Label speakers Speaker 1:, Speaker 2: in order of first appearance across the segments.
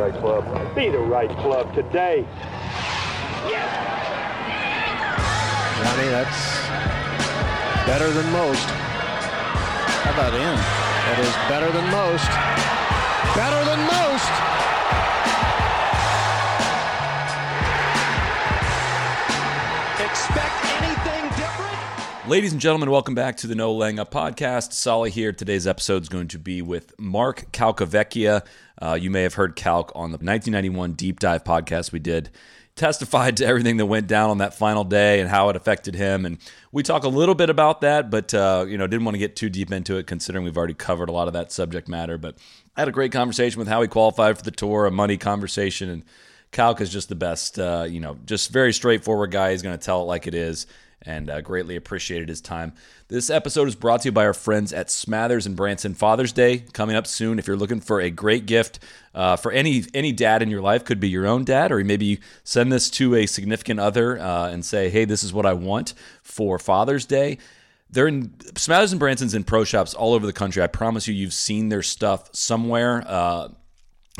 Speaker 1: right club. Be the right club today.
Speaker 2: Johnny, that's better than most.
Speaker 3: How about in?
Speaker 2: That is better than most. Better than most.
Speaker 4: Ladies and gentlemen, welcome back to the No Laying Up podcast. Soly here. Today's episode is going to be with Mark Calcavecchia. Uh, you may have heard Calc on the 1991 deep dive podcast we did. Testified to everything that went down on that final day and how it affected him, and we talk a little bit about that, but uh, you know didn't want to get too deep into it considering we've already covered a lot of that subject matter. But I had a great conversation with how he qualified for the tour, a money conversation, and Calc is just the best. Uh, you know, just very straightforward guy. He's going to tell it like it is, and uh, greatly appreciated his time. This episode is brought to you by our friends at Smathers and Branson. Father's Day coming up soon. If you're looking for a great gift uh, for any any dad in your life, could be your own dad, or maybe you send this to a significant other uh, and say, "Hey, this is what I want for Father's Day." They're in Smathers and Branson's in pro shops all over the country. I promise you, you've seen their stuff somewhere. Uh,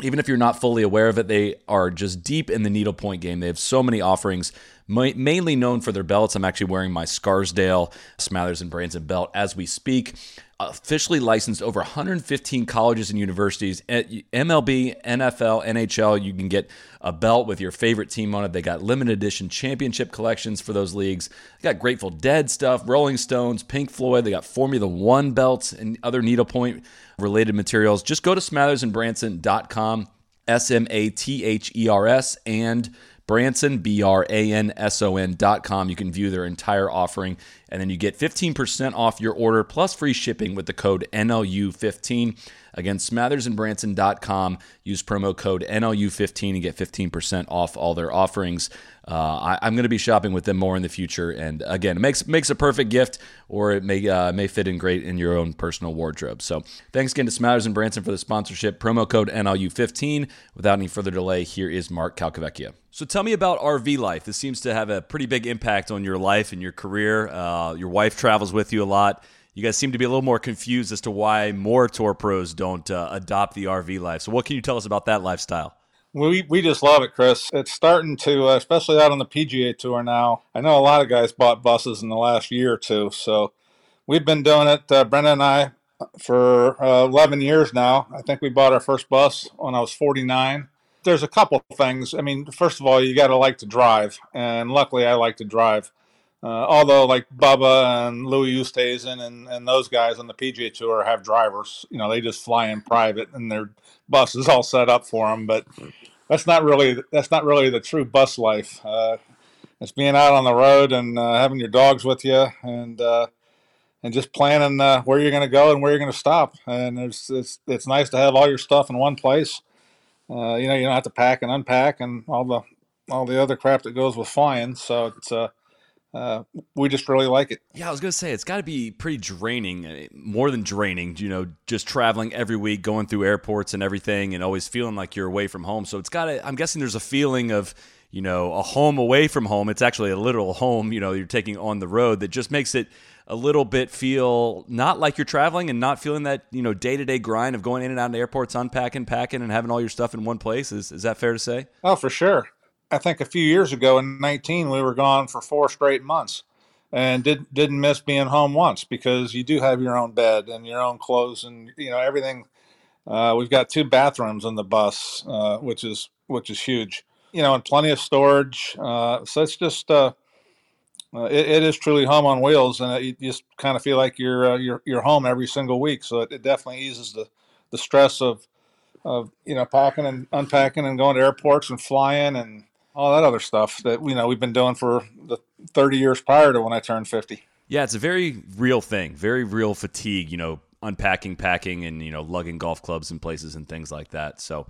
Speaker 4: even if you're not fully aware of it, they are just deep in the needlepoint game. They have so many offerings, ma- mainly known for their belts. I'm actually wearing my Scarsdale Smathers and Branson belt as we speak. Officially licensed over 115 colleges and universities, MLB, NFL, NHL. You can get a belt with your favorite team on it. They got limited edition championship collections for those leagues. They got Grateful Dead stuff, Rolling Stones, Pink Floyd. They got Formula One belts and other needlepoint related materials. Just go to smathersandbranson.com, S M A T H E R S, and Branson, B R A N S O N dot com. You can view their entire offering, and then you get 15% off your order plus free shipping with the code NLU15. Again, smathersandbranson.com. Use promo code NLU15 and get 15% off all their offerings. Uh, I, am going to be shopping with them more in the future, and again, it makes makes a perfect gift, or it may uh, may fit in great in your own personal wardrobe. So, thanks again to Smathers and Branson for the sponsorship. Promo code NLU15. Without any further delay, here is Mark Calcavecchia. So, tell me about RV life. This seems to have a pretty big impact on your life and your career. Uh, your wife travels with you a lot. You guys seem to be a little more confused as to why more tour pros don't uh, adopt the RV life. So, what can you tell us about that lifestyle?
Speaker 5: We we just love it, Chris. It's starting to, uh, especially out on the PGA Tour now. I know a lot of guys bought buses in the last year or two, so we've been doing it. Uh, Brenda and I for uh, 11 years now. I think we bought our first bus when I was 49. There's a couple things. I mean, first of all, you got to like to drive, and luckily, I like to drive. Uh, although, like Bubba and Louis Oosthuizen and, and those guys on the PGA Tour have drivers, you know, they just fly in private and their bus is all set up for them. But that's not really that's not really the true bus life. Uh, it's being out on the road and uh, having your dogs with you and uh, and just planning uh, where you're going to go and where you're going to stop. And it's, it's it's nice to have all your stuff in one place. Uh, you know, you don't have to pack and unpack and all the all the other crap that goes with flying. So it's uh, we just really like it.
Speaker 4: Yeah, I was gonna say it's got to be pretty draining, uh, more than draining. You know, just traveling every week, going through airports and everything, and always feeling like you're away from home. So it's got to. I'm guessing there's a feeling of you know a home away from home. It's actually a literal home. You know, you're taking on the road that just makes it a little bit feel not like you're traveling and not feeling that you know day to day grind of going in and out of airports, unpacking, packing, and having all your stuff in one place. Is is that fair to say?
Speaker 5: Oh, for sure. I think a few years ago in 19, we were gone for four straight months and did, didn't miss being home once because you do have your own bed and your own clothes and, you know, everything. Uh, we've got two bathrooms on the bus, uh, which is, which is huge, you know, and plenty of storage. Uh, so it's just, uh, it, it is truly home on wheels and you just kind of feel like you're, uh, you're, you're home every single week. So it, it definitely eases the, the stress of, of, you know, packing and unpacking and going to airports and flying and, all that other stuff that you know we've been doing for the 30 years prior to when I turned 50.
Speaker 4: Yeah, it's a very real thing, very real fatigue, you know, unpacking, packing, and you know, lugging golf clubs and places and things like that. So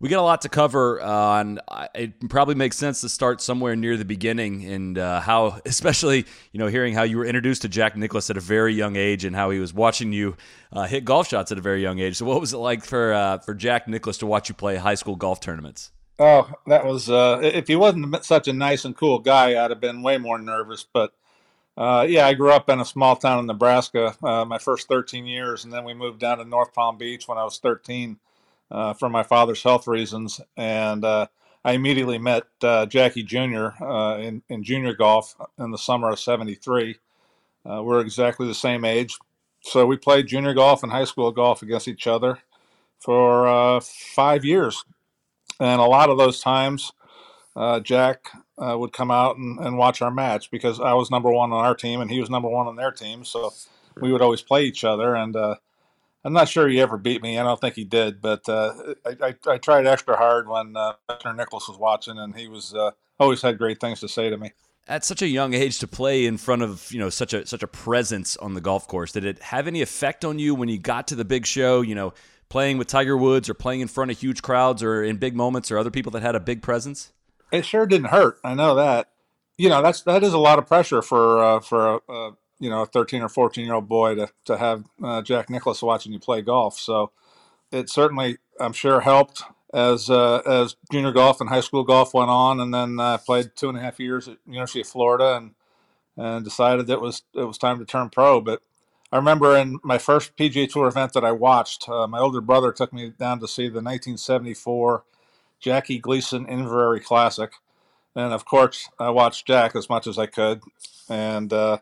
Speaker 4: we got a lot to cover, uh, and it probably makes sense to start somewhere near the beginning and uh, how, especially you know, hearing how you were introduced to Jack Nicklaus at a very young age and how he was watching you uh, hit golf shots at a very young age. So, what was it like for uh, for Jack Nicklaus to watch you play high school golf tournaments?
Speaker 5: Oh, that was uh, if he wasn't such a nice and cool guy, I'd have been way more nervous. But uh, yeah, I grew up in a small town in Nebraska uh, my first 13 years, and then we moved down to North Palm Beach when I was 13. uh, for my father's health reasons, and uh, I immediately met uh, Jackie Jr. In, in junior golf in the summer of '73. Uh, we're exactly the same age, so we played junior golf and high school golf against each other for five years, and a lot of those times, Jack would come out and, and watch our match because I was number one on our team and he was number one on their team, so we would always play each other and I'm not sure he ever beat me. I don't think he did, but uh, I, I, I, tried extra hard when uh, Nicklaus was watching, and he was uh, always had great things to say to me.
Speaker 4: At such a young age to play in front of you know such a such a presence on the golf course, did it have any effect on you when you got to the big show? You know, playing with Tiger Woods or playing in front of huge crowds or in big moments or other people that had a big presence.
Speaker 5: It sure didn't hurt. I know that. You know, that's that is a lot of pressure for uh, for a, you know a 13 or 14 year old boy to to have uh, Jack Nicklaus watching you play golf. So it certainly I'm sure helped as uh, as junior golf and high school golf went on, and then I played two and a half years at University of Florida and and decided that it was it was time to turn pro. But I remember in my first PGA Tour event that I watched, uh, my older brother took me down to see the 1974 Jackie Gleason Inverrary Classic, and of course I watched Jack as much as I could, and uh,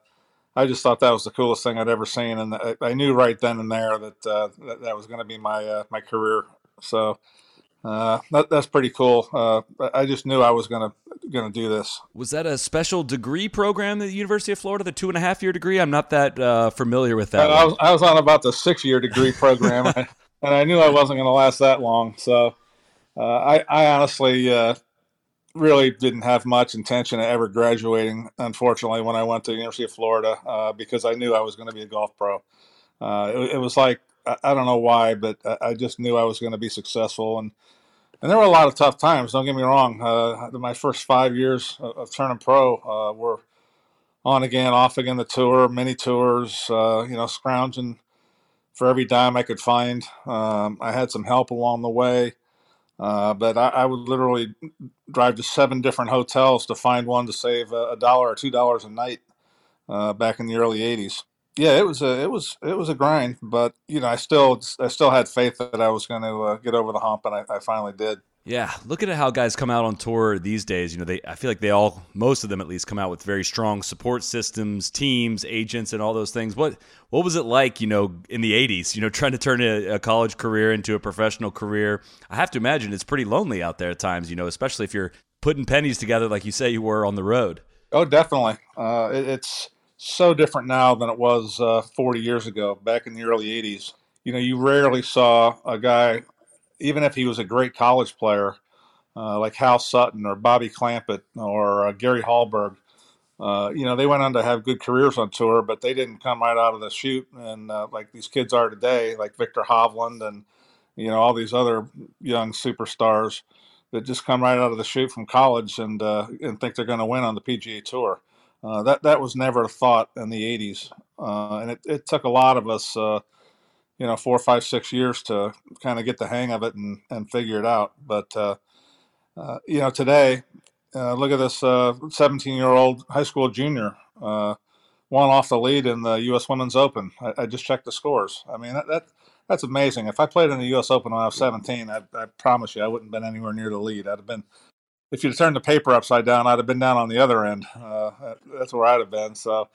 Speaker 5: I just thought that was the coolest thing I'd ever seen, and I, I knew right then and there that uh, that, that, was going to be my uh, my career. So uh, that, that's pretty cool. Uh, I just knew I was going to going to do this.
Speaker 4: Was that a special degree program at the University of Florida, the two and a half year degree? I'm not that uh, familiar with that.
Speaker 5: I was, I was, on about the six year degree program, and I knew I wasn't going to last that long. So uh, I, I honestly really didn't have much intention of ever graduating, unfortunately, when I went to the University of Florida uh, because I knew I was going to be a golf pro. Uh, it, it, was like, I, I, don't know why, but I, just knew I was going to be successful. And, and there were a lot of tough times, don't get me wrong. Uh, my first five years of, of turning pro uh, were on again, off again the tour, many tours, uh, you know, scrounging for every dime I could find. Um, I had some help along the way. Uh, but I, I, would literally drive to seven different hotels to find one to save a, dollar or two dollars a night uh, back in the early '80s. Yeah, it was a it was it was a grind, but you know I still I still had faith that I was going to uh, get over the hump, and I, I finally did.
Speaker 4: Yeah, looking at how guys come out on tour these days, you know, they I feel like they all most of them at least come out with very strong support systems, teams, agents and all those things. What what was it like, you know, in the 80s, you know, trying to turn a, a college career into a professional career? I have to imagine it's pretty lonely out there at times, you know, especially if you're putting pennies together like you say you were on the road.
Speaker 5: Oh, definitely. Uh, it, it's so different now than it was uh, 40 years ago, back in the early 80s. You know, you rarely saw a guy even if he was a great college player, uh, like Hal Sutton or Bobby Clampett or uh, Gary Hallberg, uh, you know, they went on to have good careers on tour, but they didn't come right out of the chute and uh, like these kids are today, like Viktor Hovland and you know all these other young superstars that just come right out of the chute from college and uh, and think they're going to win on the PGA Tour. Uh, that that was never a thought in the '80s, and it, it took a lot of us you know four, five, six years to kind of get the hang of it and and figure it out. But uh, uh, you know today, uh, look at this 17 year old high school junior. Uh, one off the lead in the U.S. Women's Open. I, I just checked the scores. I mean, that, that, that's amazing. If I played in the U.S. Open when I was 17, I, I promise you, I wouldn't have been anywhere near the lead. I'd have been, if you'd turned the paper upside down, I'd have been down on the other end. Uh, that's where I'd have been. So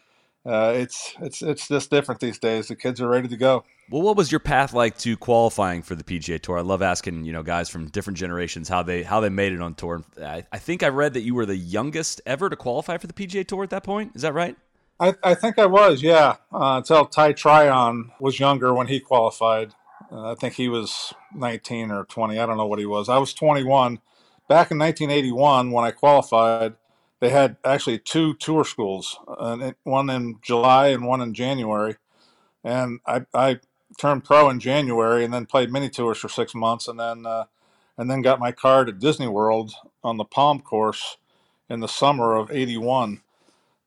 Speaker 5: uh, it's it's it's just different these days. The kids are ready to go.
Speaker 4: Well, what was your path like to qualifying for the PGA Tour? I love asking you know guys from different generations how they how they made it on tour. I, I think I read that you were the youngest ever to qualify for the PGA Tour at that point. Is that right?
Speaker 5: I, I think I was, yeah. Uh, until Ty Tryon was younger when he qualified. Uh, I think he was 19 or 20. I don't know what he was. I was 21. Back in 1981, when I qualified, they had actually two tour schools, one in July and one in January. And I, I turned pro in January and then played mini tours for six months and then uh, and then got my card at Disney World on the Palm course in the summer of 81.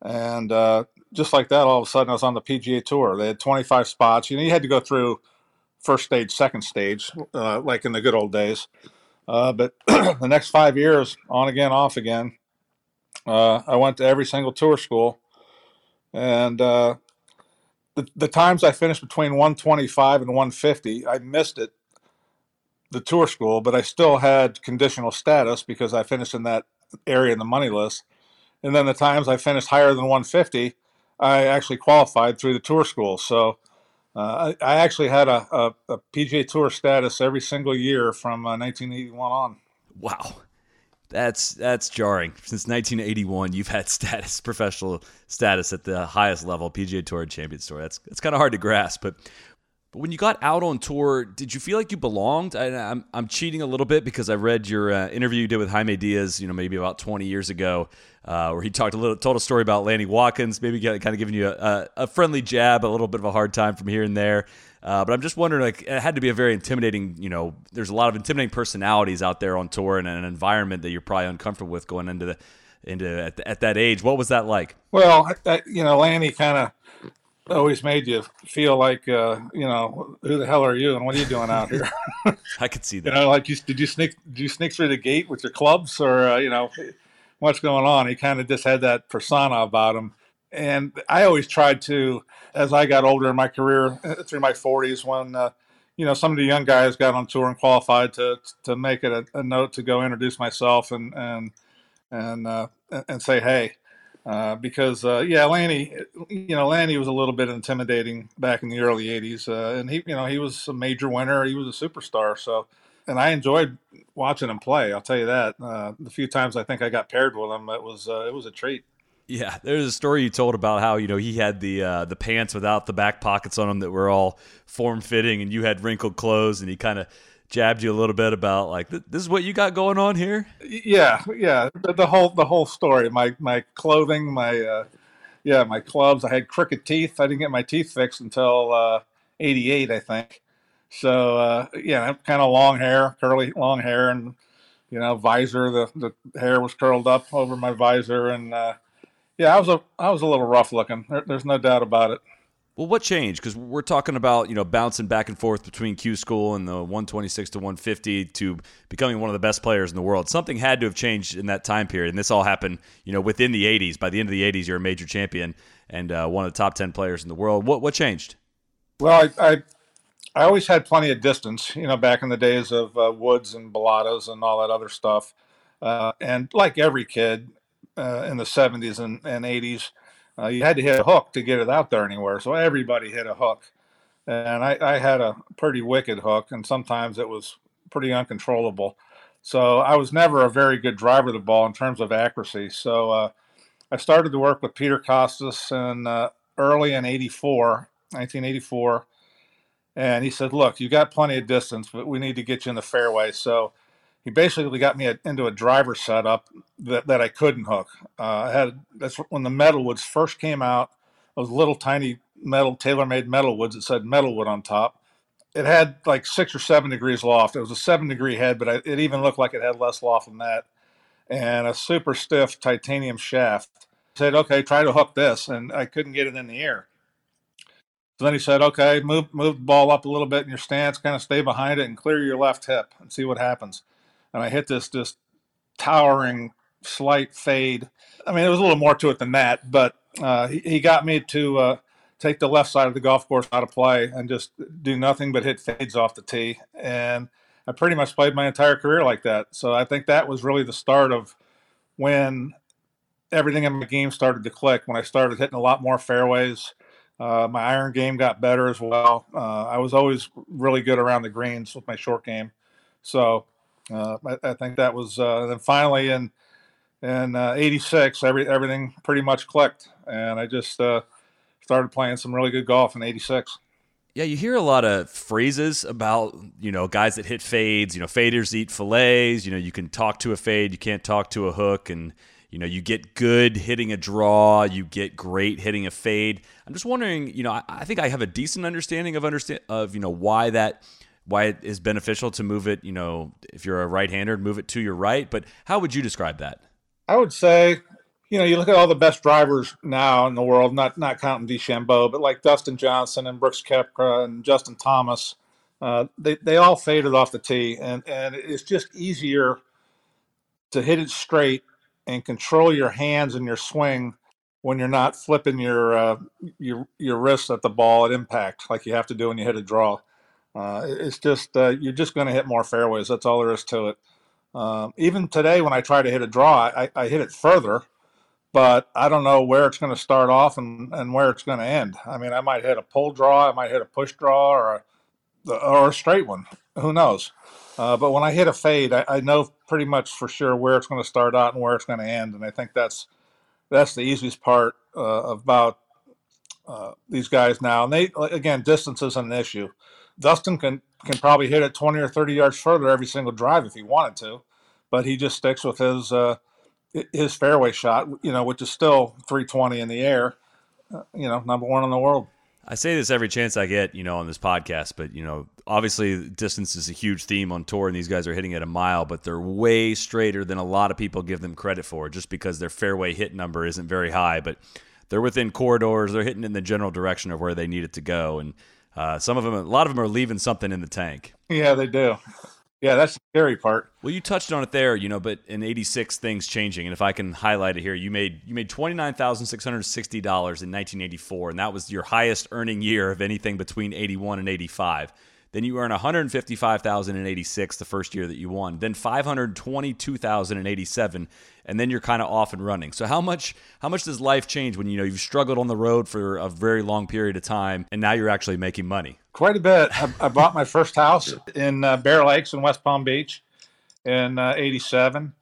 Speaker 5: And uh, just like that, all of a sudden I was on the PGA Tour. They had 25 spots. You know, you had to go through first stage, second stage, uh, like in the good old days. Uh, but the next five years, on again, off again, uh, I went to every single tour school, and uh, the, the times I finished between 125 and 150, I missed it the tour school, but I still had conditional status because I finished in that area in the money list. And then the times I finished higher than 150, I actually qualified through the tour school. So uh, I, I, actually had a, a, a, PGA Tour status every single year from uh, 1981 on.
Speaker 4: Wow. That's that's jarring. Since 1981, you've had status, professional status at the highest level, PGA Tour Champions Tour. That's that's kind of hard to grasp. But but when you got out on tour, did you feel like you belonged? I, am I'm, I'm cheating a little bit because I read your uh, interview you did with Jaime Diaz, you know, maybe about 20 years ago, uh, where he talked a little, told a story about Lanny Wadkins, maybe kind of giving you a, a, friendly jab, a little bit of a hard time from here and there. Uh, but I'm just wondering, like, it had to be a very intimidating, you know, there's a lot of intimidating personalities out there on tour and an environment that you're probably uncomfortable with going into the into at, at that age. What was that like?
Speaker 5: Well, I, you know, Lanny kind of always made you feel like uh, you know who the hell are you and what are you doing out here?
Speaker 4: I could see that.
Speaker 5: You know, like you did you sneak did you sneak through the gate with your clubs or uh, you know what's going on? He kind of just had that persona about him, and I always tried to as I got older in my career uh, through my 40s when. Uh, you know, some of the young guys got on tour and qualified to to make it a, a note to go introduce myself and and and uh, and say, hey, uh, because uh, yeah, Lanny, you know, Lanny was a little bit intimidating back in the early '80s, uh, and he, you know, he was a major winner. He was a superstar. So, and I enjoyed watching him play. I'll tell you that. Uh, the few times I think I got paired with him, it was uh, it was a treat.
Speaker 4: Yeah, there's a story you told about how you know he had the the pants without the back pockets on them that were all form fitting, and you had wrinkled clothes, and he kind of jabbed you a little bit about like this is what you got going on here.
Speaker 5: Yeah, yeah. The, the whole the whole story. My my clothing, my uh, yeah, my clubs. I had crooked teeth. I didn't get my teeth fixed until uh, '88, I think. So uh, yeah, kind of long hair, curly long hair, and you know visor. The the hair was curled up over my visor, and uh, yeah, I was a I was a little rough looking. There, there's no doubt about it.
Speaker 4: Well, what changed? Because we're talking about you know bouncing back and forth between Q School and the 126 to 150 to becoming one of the best players in the world. Something had to have changed in that time period, and this all happened you know within the 80s. By the end of the 80s, you're a major champion and uh, one of the top 10 players in the world. What what changed?
Speaker 5: Well, I, I, I always had plenty of distance. You know, back in the days of uh, Woods and Balatas and all that other stuff, uh, and like every kid uh, in the 70s and, and 80s uh, you had to hit a hook to get it out there anywhere. So everybody hit a hook. And I, I had a pretty wicked hook, and sometimes it was pretty uncontrollable. So I was never a very good driver of the ball in terms of accuracy. So uh, I started to work with Peter Kostis in uh, early in 84, 1984. And he said, Look, you got plenty of distance, but we need to get you in the fairway. So he basically got me a, into a driver setup that, that I couldn't hook. Uh, I had that's when the metalwoods first came out. It Those little tiny metal TaylorMade metalwoods that said metalwood on top. It had like six or seven degrees loft. It was a seven degree head, but I, it even looked like it had less loft than that. And a super stiff titanium shaft. I said, okay, try to hook this, and I couldn't get it in the air. So then he said, okay, move move the ball up a little bit in your stance, kind of stay behind it, and clear your left hip and see what happens and I hit this just towering slight fade. I mean, it was a little more to it than that, but uh, he, he got me to uh, take the left side of the golf course out of play and just do nothing but hit fades off the tee. And I pretty much played my entire career like that. So I think that was really the start of when everything in my game started to click. When I started hitting a lot more fairways, uh, my iron game got better as well. Uh, I was always really good around the greens with my short game. So I, I, think that was uh, then finally in in '86, uh, every everything pretty much clicked, and I just uh, started playing some really good golf in '86.
Speaker 4: Yeah, you hear a lot of phrases about you know guys that hit fades. You know, faders eat fillets. You know, you can talk to a fade, you can't talk to a hook, and you know you get good hitting a draw, you get great hitting a fade. I'm just wondering, you know, I, I think I have a decent understanding of understand of you know why that why it is beneficial to move it, you know, if you're a right-hander, move it to your right. But how would you describe that?
Speaker 5: I would say, you know, you look at all the best drivers now in the world, not not counting DeChambeau, but like Dustin Johnson and Brooks Koepka and Justin Thomas, uh, they they all faded off the tee, and and it's just easier to hit it straight and control your hands and your swing when you're not flipping your uh, your your wrists at the ball at impact like you have to do when you hit a draw. Uh, it's just uh, you're just going to hit more fairways. That's all there is to it. Um, even today, when I try to hit a draw, I, I hit it further, but I don't know where it's going to start off and, and where it's going to end. I mean, I might hit a pull draw, I might hit a push draw, or a, or a straight one. Who knows? Uh, but when I hit a fade, I, I, know pretty much for sure where it's going to start out and where it's going to end, and I think that's that's the easiest part uh, about uh, these guys now. And they again, distance isn't an issue. Dustin can can probably hit it 20 or 30 yards further every single drive if he wanted to, but he just sticks with his uh, his fairway shot, you know, which is still 320 in the air, uh, you know, number one in the world.
Speaker 4: I say this every chance I get, you know, on this podcast, but you know, obviously distance is a huge theme on tour, and these guys are hitting at a mile, but they're way straighter than a lot of people give them credit for, just because their fairway hit number isn't very high, but they're within corridors, they're hitting in the general direction of where they need it to go, and uh, some of them, a lot of them are leaving something in the tank.
Speaker 5: Yeah, they do. Yeah, that's the scary part.
Speaker 4: Well, you touched on it there, you know, but in '86, things changing, and if I can highlight it here, you made you made twenty nine thousand six hundred sixty dollars in 1984, and that was your highest earning year of anything between '81 and '85. Then you earn 155,086 the first year that you won. Then 522,087 and then you're kind of off and running. So how much how much does life change when you know you've struggled on the road for a very long period of time and now you're actually making money?
Speaker 5: Quite a bit. I, I bought my first house in uh, Bear Lakes in West Palm Beach in uh, 87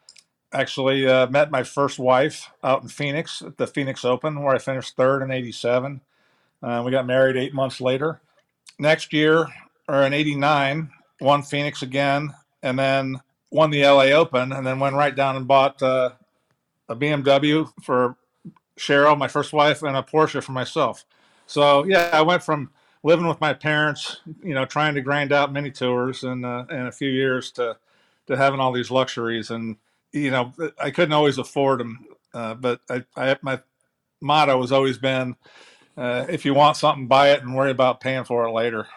Speaker 5: actually uh, met my first wife out in Phoenix at the Phoenix Open, where I finished third in '87. Uh, we got married eight months later. Next year, or in '89, won Phoenix again, and then won the LA Open, and then went right down and bought uh, a BMW for Cheryl, my first wife, and a Porsche for myself. So yeah, I went from living with my parents, you know, trying to grind out mini tours in uh, in a few years to to having all these luxuries, and you know, I couldn't always afford them, uh, but I, I my motto has always been, uh, if you want something, buy it and worry about paying for it later.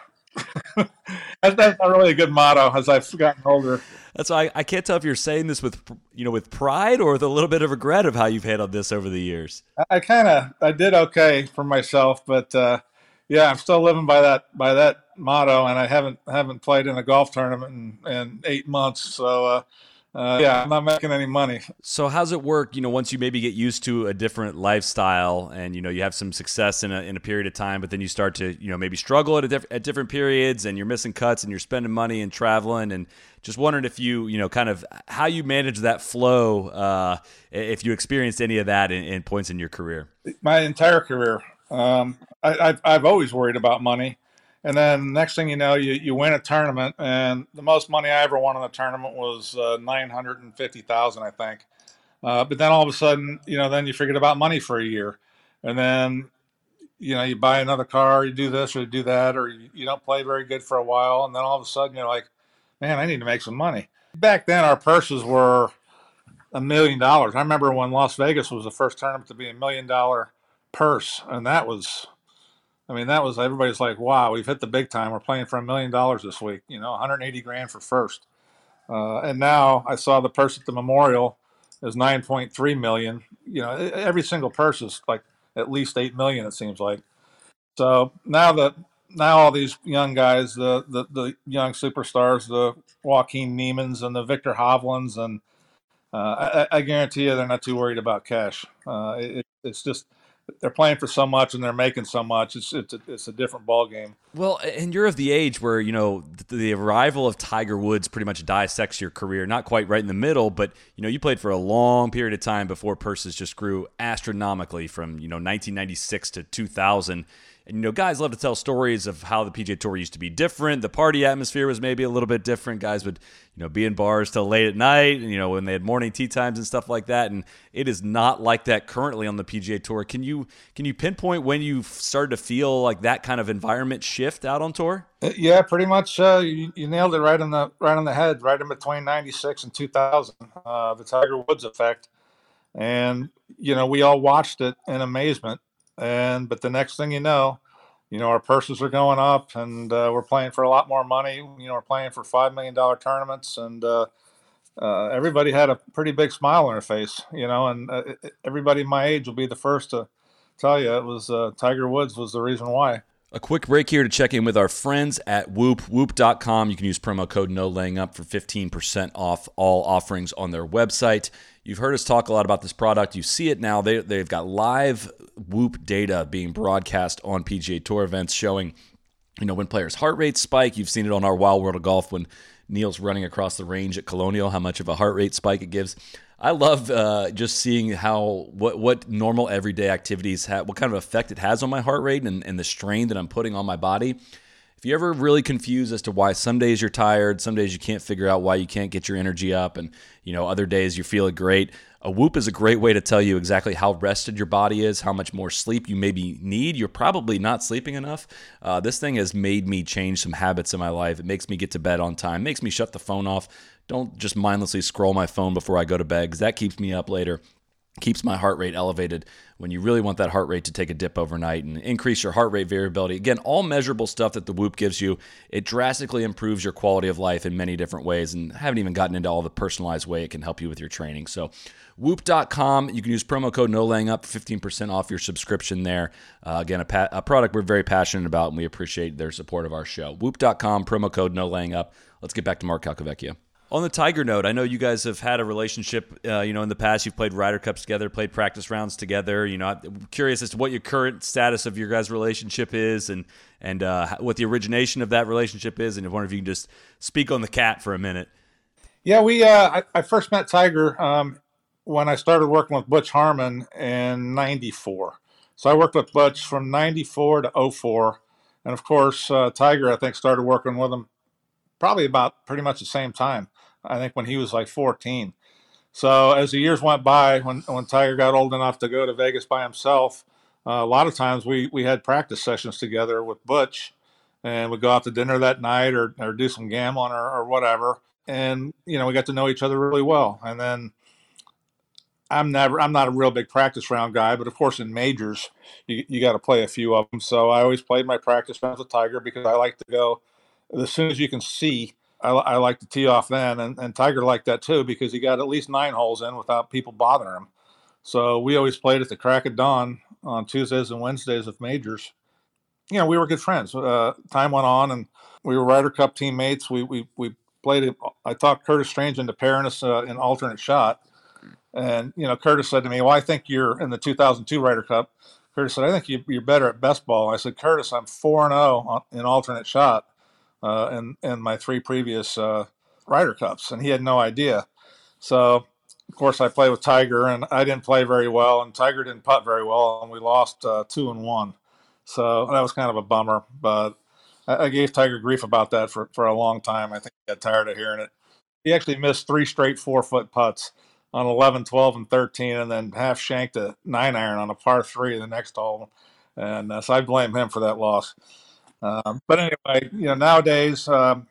Speaker 5: that's, that's not really a good motto as I've gotten older.
Speaker 4: That's why I, I, can't tell if you're saying this with you know with pride or with a little bit of regret of how you've handled this over the years.
Speaker 5: I, I kind of I did okay for myself, but uh, yeah, I'm still living by that by that motto, and I haven't haven't played in a golf tournament in, in eight months, so. Uh, uh, yeah, I'm not making any money.
Speaker 4: So how's it work? You know, once you maybe get used to a different lifestyle, and you know you have some success in a in a period of time, but then you start to you know maybe struggle at diff- at different periods, and you're missing cuts, and you're spending money and traveling, and just wondering if you you know kind of how you manage that flow, uh, if you experienced any of that in, in, points in your career.
Speaker 5: My entire career, um, I, I've, I've always worried about money. And then next thing you know, you, you win a tournament, and the most money I ever won in a tournament was uh, nine hundred and fifty thousand, I think. Uh, but then all of a sudden, you know, then you forget about money for a year, and then you know you buy another car, you do this or you do that, or you, you don't play very good for a while, and then all of a sudden you're like, man, I need to make some money. Back then, our purses were a million dollars. I remember when Las Vegas was the first tournament to be a million dollar purse, and that was I mean, that was everybody's like, "Wow, we've hit the big time. We're playing for a million dollars this week." You know, 180 grand for first. Uh, and now I saw the purse at the Memorial is 9.3 million. You know, every single purse is like at least eight million. It seems like. So now that now all these young guys, the the, the young superstars, the Joaquin Niemann's and the Viktor Hovlands, and uh, I, I, guarantee you they're not too worried about cash. Uh, it, it's just they're playing for so much and they're making so much. It's it's a, it's a different ball game.
Speaker 4: Well, and you're of the age where you know the arrival of Tiger Woods pretty much dissects your career. Not quite right in the middle, but you know you played for a long period of time before purses just grew astronomically from you know 1996 to 2000. And you know, guys love to tell stories of how the PGA Tour used to be different. The party atmosphere was maybe a little bit different. Guys would, you know, be in bars till late at night, and you know, when they had morning tee times and stuff like that. And it is not like that currently on the PGA Tour. Can you can you pinpoint when you started to feel like that kind of environment shift out on tour?
Speaker 5: Uh, yeah, pretty much. Uh, you, you, nailed it right on the right on the head. Right in between '96 and 2000, uh, the Tiger Woods effect, and you know, we all watched it in amazement and but the next thing you know, you know our purses are going up, and uh, we're playing for a lot more money. You know, we're playing for five million dollar tournaments, and uh, uh, everybody had a pretty big smile on their face. You know, and uh, everybody my age will be the first to tell you it was uh, Tiger Woods was the reason why.
Speaker 4: A quick break here to check in with our friends at Whoop, whoop.com. You can use promo code No Laying Up for 15% off all offerings on their website. You've heard us talk a lot about this product. You see it now. They, they've got live Whoop data being broadcast on PGA Tour events showing, you know, when players' heart rates spike. You've seen it on our Wild World of Golf when Neil's running across the range at Colonial, how much of a heart rate spike it gives. I love uh, just seeing how what what normal everyday activities have, what kind of effect it has on my heart rate and, and the strain that I'm putting on my body. If you're ever really confused as to why some days you're tired, some days you can't figure out why you can't get your energy up, and you know other days you're feeling great, a whoop is a great way to tell you exactly how rested your body is, how much more sleep you maybe need. You're probably not sleeping enough. Uh, this thing has made me change some habits in my life. It makes me get to bed on time, makes me shut the phone off. Don't just mindlessly scroll my phone before I go to bed because that keeps me up later keeps my heart rate elevated when you really want that heart rate to take a dip overnight and increase your heart rate variability. Again, all measurable stuff that the Whoop gives you. It drastically improves your quality of life in many different ways and I haven't even gotten into all the personalized way it can help you with your training. So, whoop.com, you can use promo code no laying up 15% off your subscription there. Uh, again, a, pa- a product we're very passionate about and we appreciate their support of our show. Whoop.com, promo code no laying up. Let's get back to Mark Calcavecchia. On the Tiger note, I know you guys have had a relationship. Uh, you know, in the past, you've played Ryder Cups together, played practice rounds together. You know, I'm curious as to what your current status of your guys' relationship is, and and uh, what the origination of that relationship is. And I wonder if you can just speak on the cat for a minute.
Speaker 5: Yeah, we. Uh, I, I, first met Tiger um, when I started working with Butch Harmon in '94. So I worked with Butch from '94 to 04. and of course, uh, Tiger I think started working with him probably about pretty much the same time. I think when he was like 14. So as the years went by, when when Tiger got old enough to go to Vegas by himself, uh, a lot of times we we had practice sessions together with Butch, and we'd go out to dinner that night or or do some gambling or, or whatever. And you know we got to know each other really well. And then I'm never I'm not a real big practice round guy, but of course in majors you you got to play a few of them. So I always played my practice rounds with Tiger because I like to go as soon as you can see I, I like to tee off then, and, and Tiger liked that too because he got at least nine holes in without people bothering him. So we always played at the crack of dawn on Tuesdays and Wednesdays of majors. You know, we were good friends. Uh, time went on, and we were Ryder Cup teammates. We we we played. I talked Curtis Strange into pairing us uh, in alternate shot, and you know, Curtis said to me, "Well, I think you're in the 2002 Ryder Cup." Curtis said, "I think you, are better at best ball." I said, "Curtis, I'm four and zero oh in alternate shot." Uh, in in my three previous uh, Ryder Cups, and he had no idea. So, of course, I played with Tiger, and I didn't play very well, and Tiger didn't putt very well, and we lost uh, two and one. So that was kind of a bummer. But I, I, gave Tiger grief about that for, for a long time. I think he got tired of hearing it. He actually missed three straight four foot putts on 11, 12, and 13, and then half shanked a nine iron on a par three the next hole. And uh, so I blame him for that loss. Um, but anyway, you know, nowadays, um,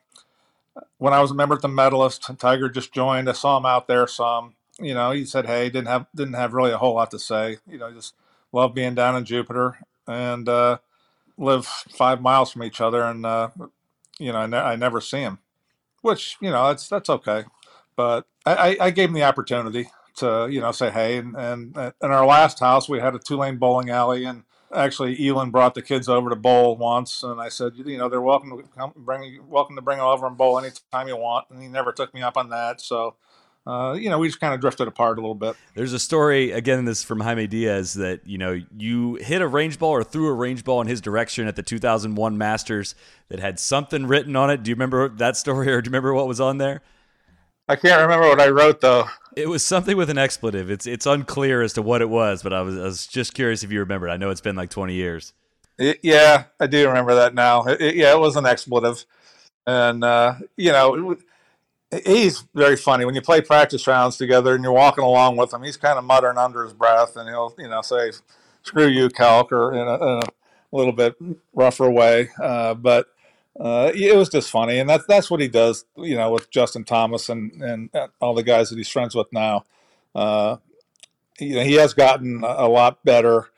Speaker 5: when I was a member at the Medalist, Tiger just joined. I saw him out there some. You know, he said, "Hey, didn't have didn't have really a whole lot to say. You know, just love being down in Jupiter and uh, live five miles from each other, and uh, you know, I, ne- I never see him, which you know, that's that's okay. But I, I gave him the opportunity to you know say hey, and and in our last house we had a two lane bowling alley and actually Elin brought the kids over to bowl once, and I said, you know, they're welcome to come bring welcome to bring them over and bowl anytime you want. And he never took me up on that, so. Uh, you know, we just kind of drifted apart a little bit.
Speaker 4: There's a story again. This from Jaime Diaz that you know you hit a range ball or threw a range ball in his direction at the 2001 Masters that had something written on it. Do you remember that story, or do you remember what was on there?
Speaker 5: I can't remember what I wrote though.
Speaker 4: It was something with an expletive. It's it's unclear as to what it was, but I was I was just curious if you remembered. I know it's been like twenty years.
Speaker 5: It, yeah, I do remember that now. It, yeah, it was an expletive, and uh, you know, he's very funny when you play practice rounds together and you're walking along with him. He's kind of muttering under his breath, and he'll you know say, "Screw you, Calc," or in a, in a little bit rougher way, uh, but uh, it was just funny, and that's that's what he does, you know, with Justin Thomas and and all the guys that he's friends with now. Uh, you know, he has gotten a lot better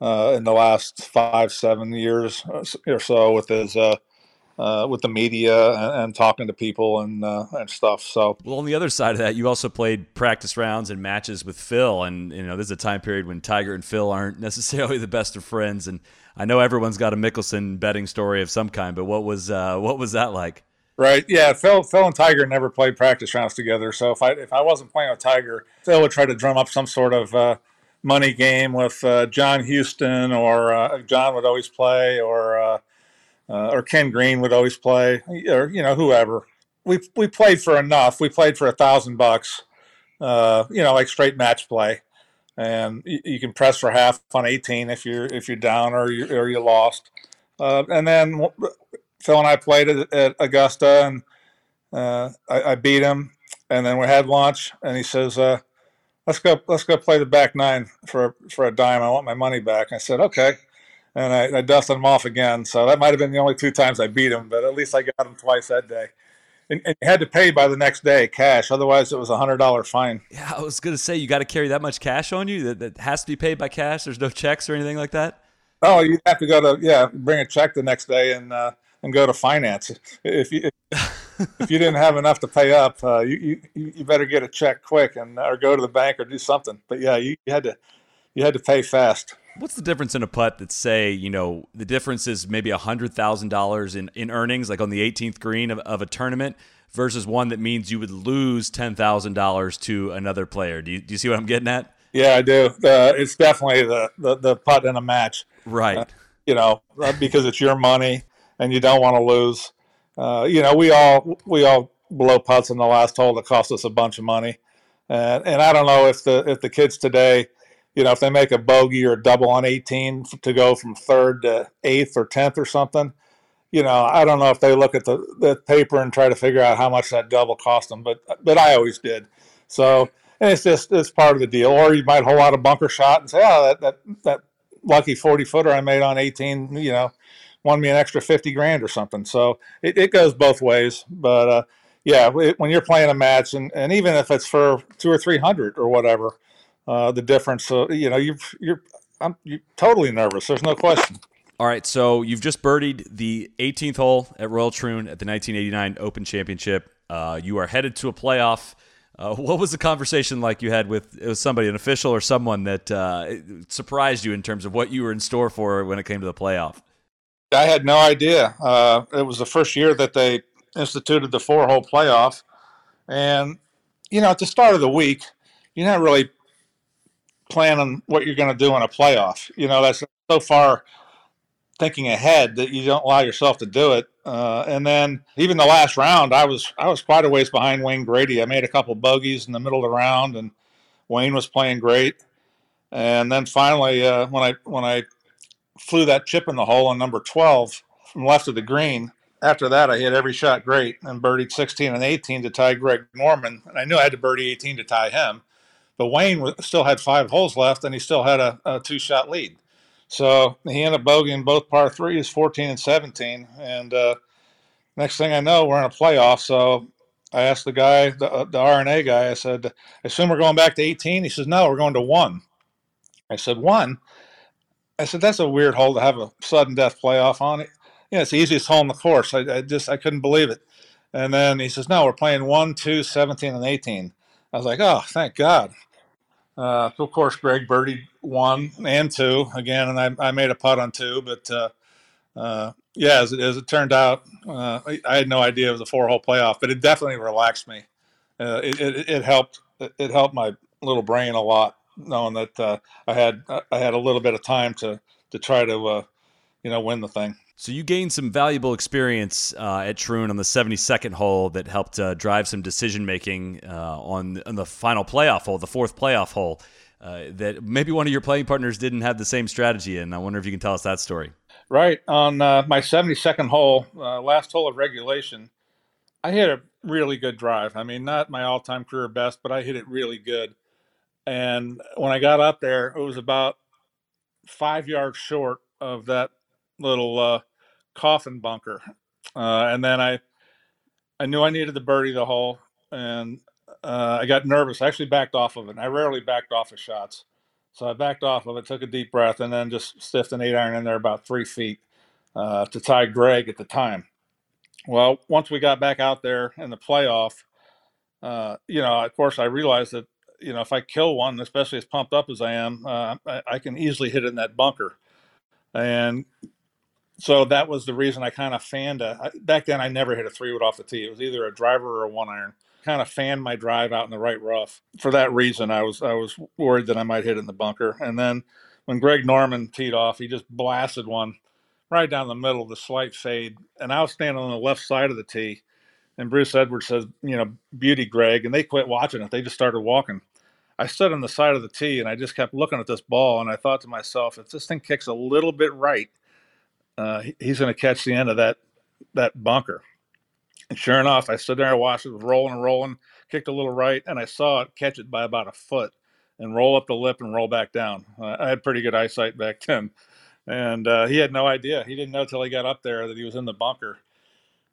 Speaker 5: uh, in the last five, seven years or so with his uh, uh, with the media and, and, talking to people and uh, and stuff. So,
Speaker 4: well, on the other side of that, you also played practice rounds and matches with Phil, and you know this is a time period when Tiger and Phil aren't necessarily the best of friends. And I know everyone's got a Mickelson betting story of some kind, but what was uh, what was that like?
Speaker 5: Right. Yeah. Phil, Phil and Tiger never played practice rounds together. So if I if I wasn't playing with Tiger, Phil would try to drum up some sort of uh, money game with uh, John Huston, or uh, John would always play, or uh, uh, or Ken Green would always play, or you know whoever. We we played for enough. We played for a thousand bucks. You know, like straight match play, and you, can press for half on eighteen if you're if you're down or you or you lost. and then Phil and I played at, at Augusta, and uh, I, I, beat him. And then we had lunch, and he says, uh, "Let's go, let's go play the back nine for for a dime. I want my money back." I said, "Okay," and I, I dusted him off again. So that might have been the only two times I beat him, but at least I got him twice that day. And, and you had to pay by the next day cash, otherwise it was a hundred dollar fine.
Speaker 4: Yeah, I was gonna say you got to carry that much cash on you that, that has to be paid by cash. There's no checks or anything like that.
Speaker 5: Oh, you have to go to yeah, bring a check the next day and. Uh, and go to finance. If you if you didn't have enough to pay up, uh, you, you you better get a check quick and or go to the bank or do something. But yeah, you, you had to you had to pay fast.
Speaker 4: What's the difference in a putt that say you know the difference is maybe a hundred thousand dollars in in earnings, like on the 18th green of, of a tournament, versus one that means you would lose ten thousand dollars to another player? Do you do you see what I'm getting at?
Speaker 5: Yeah, I do. Uh, it's definitely the, the the putt in a match,
Speaker 4: right?
Speaker 5: Uh, you know, uh, because it's your money and you don't want to lose. Uh, you know, we all we all blow putts in the last hole that cost us a bunch of money, and and I don't know if the if the kids today, you know, if they make a bogey or a double on 18 to go from third to eighth or tenth or something, you know, I don't know if they look at the, the paper and try to figure out how much that double cost them, but but I always did. So and it's just it's part of the deal. Or you might hold out a bunker shot and say, oh, that that that lucky 40 footer I made on 18, you know, won me an extra 50 grand or something. So it, it goes both ways. But uh, yeah, when you're playing a match, and, and even if it's for two or 300 or whatever, uh, the difference, uh, you know, you're, you're, I'm you're totally nervous. There's no question.
Speaker 4: All right, so you've just birdied the 18th hole at Royal Troon at the 1989 Open Championship. Uh, you are headed to a playoff. Uh, what was the conversation like you had with it was somebody, an official or someone that uh, surprised you in terms of what you were in store for when it came to the playoff?
Speaker 5: I had no idea. Uh, it was the first year that they instituted the four hole playoff. And, you know, at the start of the week, you're not really planning what you're going to do in a playoff. You know, that's so far thinking ahead that you don't allow yourself to do it. Uh, and then even the last round, I was I was quite a ways behind Wayne Grady. I made a couple bogeys in the middle of the round, and Wayne was playing great. And then finally, uh, when I when I flew that chip in the hole on number 12 from left of the green. After that, I hit every shot great and birdied 16 and 18 to tie Greg Norman. And I knew I had to birdie 18 to tie him. But Wayne still had five holes left and he still had a, a two shot lead. So he ended up bogeying both par threes, 14 and 17. And uh, next thing I know, we're in a playoff. So I asked the guy, the, uh, the R&A guy, I said, I assume we're going back to 18. He says, no, we're going to one. I said, one? I said, that's a weird hole to have a sudden death playoff on it. Yeah, it's the easiest hole in the course. I, I, just, I couldn't believe it. And then he says, no, we're playing 1, 2, 17, and 18. I was like, oh, thank God. Uh, of course, Greg birdied one and two again, and I, I made a putt on two. But uh, uh, yeah, as it, as it, turned out, uh, I, I, had no idea it was a four-hole playoff, but it definitely relaxed me. Uh, it, it, it, helped. It helped my little brain a lot knowing that uh, I had I had a little bit of time to to try to you know win the thing.
Speaker 4: So you gained some valuable experience uh, at Troon on the 72nd hole that helped uh, drive some decision making uh, on on the final playoff hole, the fourth playoff hole. Uh, that maybe one of your playing partners didn't have the same strategy, and I wonder if you can tell us that story.
Speaker 5: Right on my 72nd hole, last hole of regulation, I hit a really good drive. I mean, not my all-time career best, but I hit it really good and when I got up there, it was about five yards short of that little uh, coffin bunker. Uh, and then I, I knew I needed the birdie the hole, and uh, I got nervous. I actually backed off of it. I rarely backed off of shots, so I backed off of it, took a deep breath, and then just stiffed an eight iron in there about three feet uh, to tie Greg at the time. Well, once we got back out there in the playoff, uh, you know, of course, I realized that you know if I kill one, especially as pumped up as I am, uh, I, I, can easily hit it in that bunker. And so that was the reason I kind of fanned back then. I never hit a three wood off the tee. It was either a driver or a one iron. Kind of fanned my drive out in the right rough. For that reason, I was I was worried that I might hit in the bunker. And then when Greg Norman teed off, he just blasted one right down the middle the slight fade. And I was standing on the left side of the tee. And Bruce Edwards says, you know, beauty, Greg. And they quit watching it. They just started walking. I stood on the side of the tee and I just kept looking at this ball. And I thought to myself, if this thing kicks a little bit right, uh, he's going to catch the end of that that bunker. And sure enough, I stood there and watched it rolling and rolling, kicked a little right, and I saw it catch it by about a foot and roll up the lip and roll back down. Uh, I had pretty good eyesight back then and uh, he had no idea. He didn't know till he got up there that he was in the bunker.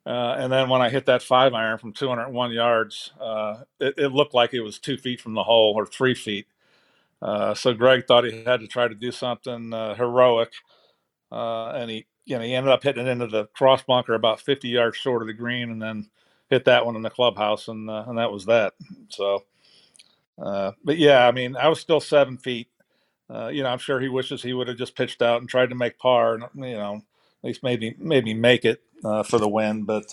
Speaker 5: Uh, and then when I hit that five iron from 201 yards, uh, it, it, looked like it was two feet from the hole or three feet. Uh, so Greg thought he had to try to do something uh, heroic, and he you know he ended up hitting it into the cross bunker about 50 yards short of the green, and then hit that one in the clubhouse, and and that was that. So, but yeah, I mean, I was still seven feet uh, you know, I'm sure he wishes he would have just pitched out and tried to make par, and you know, at least maybe maybe make it uh, for the win. But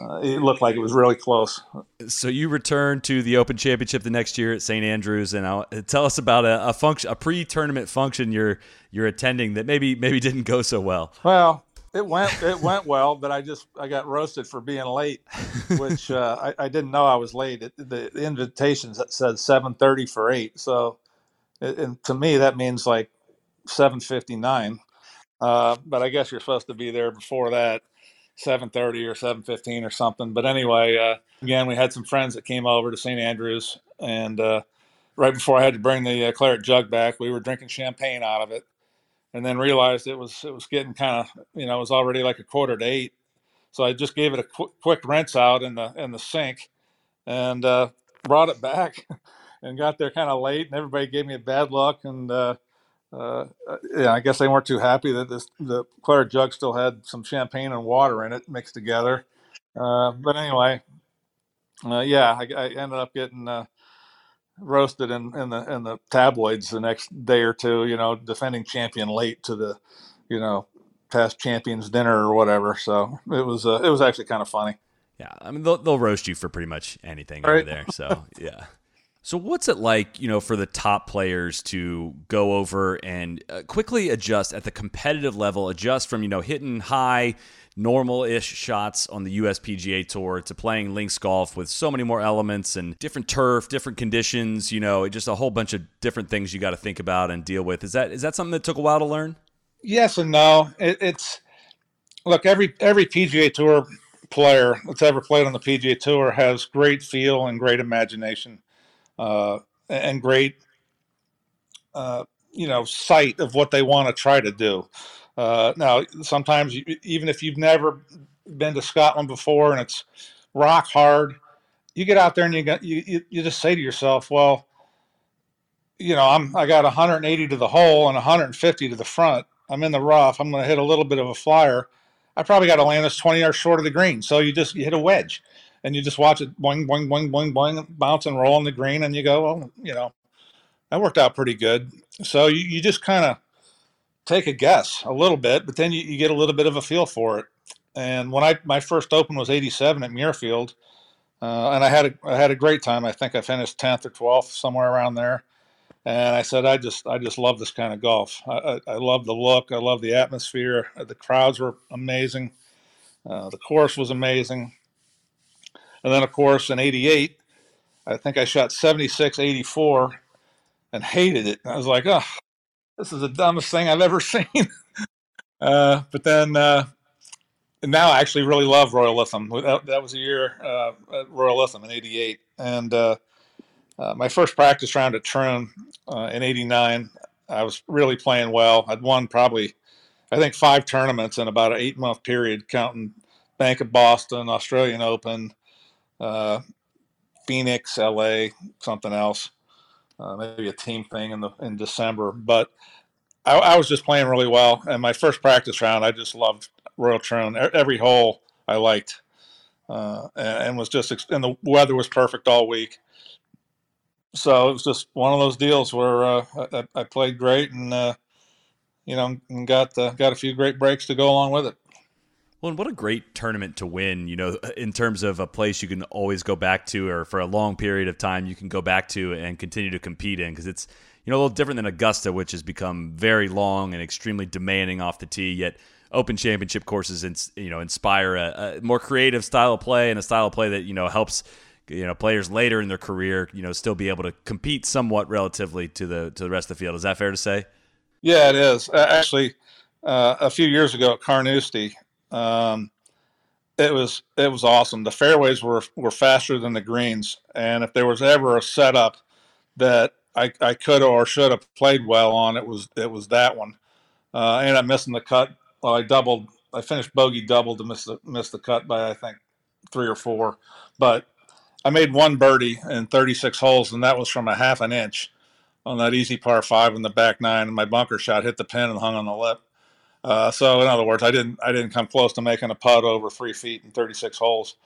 Speaker 5: uh, uh it looked like it was really close.
Speaker 4: So you returned to the Open Championship the next year at St Andrews, and I'll, tell us about a, a function, a pre-tournament function you're you're attending that maybe maybe didn't go so well.
Speaker 5: Well, it went it went well, but I just I got roasted for being late, which uh, I, I, didn't know I was late. It, the invitations said seven thirty for eight, so and to me that means like 7:59. Uh, but I guess you're supposed to be there before that, 7:30 or 7:15 or something. But anyway, uh, again, we had some friends that came over to St. Andrews, and uh, right before I had to bring the uh, claret jug back, we were drinking champagne out of it, and then realized it was it was getting kind of you know it was already like a quarter to eight, so I just gave it a qu- quick rinse out in the in the sink, and uh, brought it back. and got there kind of late, and everybody gave me a bad luck. And uh, uh, yeah, I guess they weren't too happy that this the claret jug still had some champagne and water in it mixed together. Uh, but anyway, uh, yeah, I, I, ended up getting uh, roasted in, in the in the tabloids the next day or two. You know, defending champion late to the you know past champions dinner or whatever. So it was uh, it was actually kind of funny.
Speaker 4: Yeah, I mean they'll they'll roast you for pretty much anything right. over there. So yeah. So, what's it like, you know, for the top players to go over and uh, quickly adjust at the competitive level, adjust from, you know, hitting high, normal ish shots on the USPGA Tour to playing links golf with so many more elements and different turf, different conditions, you know, just a whole bunch of different things you got to think about and deal with. Is that is that something that took a while to learn?
Speaker 5: Yes and no. It, it's look every every PGA Tour player that's ever played on the PGA Tour has great feel and great imagination uh, and great, uh, you know, sight of what they want to try to do. Uh, now, sometimes even if you've never been to Scotland before and it's rock hard, you get out there and you got you, you just say to yourself, well, you know, I'm I got 180 to the hole and 150 to the front. I'm in the rough. I'm going to hit a little bit of a flyer. I probably got to land this 20 yards short of the green. So you just you hit a wedge and you just watch it boing, boing, boing, boing, boing, bounce and roll on the green, and you go, well, you know, that worked out pretty good. So you, you just kind of take a guess a little bit, but then you, you get a little bit of a feel for it. And when I my first open was 87 at Muirfield, uh, and I had a I had a great time. I think I finished 10th or 12th somewhere around there. And I said, I just I just love this kind of golf. I, I, I love the look. I love the atmosphere. The crowds were amazing. Uh, the course was amazing. And then, of course, in 88, I think I shot 76, 84 and hated it. And I was like, oh, this is the dumbest thing I've ever seen. uh, but then uh, now I actually really love Royal Lytham. That, that was a year uh, at in 88. And uh, uh, my first practice round at Troon uh, in 89, I was really playing well. I'd won probably, I think, five tournaments in about an eight month period, counting Bank of Boston, Australian Open, uh, Phoenix, LA, something else, uh, maybe a team thing in the in December. But I, I, was just playing really well, and my first practice round, I just loved Royal Troon. Every hole I liked, uh, and, and, was just and the weather was perfect all week. So it was just one of those deals where uh, I, I, played great and uh, you know and got got a few great breaks to go along with it.
Speaker 4: Well, and what a great tournament to win, you know, in terms of a place you can always go back to or for a long period of time you can go back to and continue to compete in because it's, you know, a little different than Augusta, which has become very long and extremely demanding off the tee, yet open championship courses, you know, inspire a, a more creative style of play and a style of play that, you know, helps you know players later in their career you know still be able to compete somewhat relatively to the to the rest of the field. Is that fair to say?
Speaker 5: Yeah it is. Actually uh, a few years ago at carnoustie um, it was it was awesome. The fairways were were faster than the greens, and if there was ever a setup that I, I could or should have played well on, it was it was that one. Uh, I ended up missing the cut. Well, I doubled. I finished bogey double to miss the miss the cut by I think three or four, but I made one birdie in 36 holes, and that was from a half an inch on that easy par five in the back nine, and my bunker shot hit the pin and hung on the lip. Uh, so in other words, I didn't I didn't come close to making a putt over three feet in 36 holes.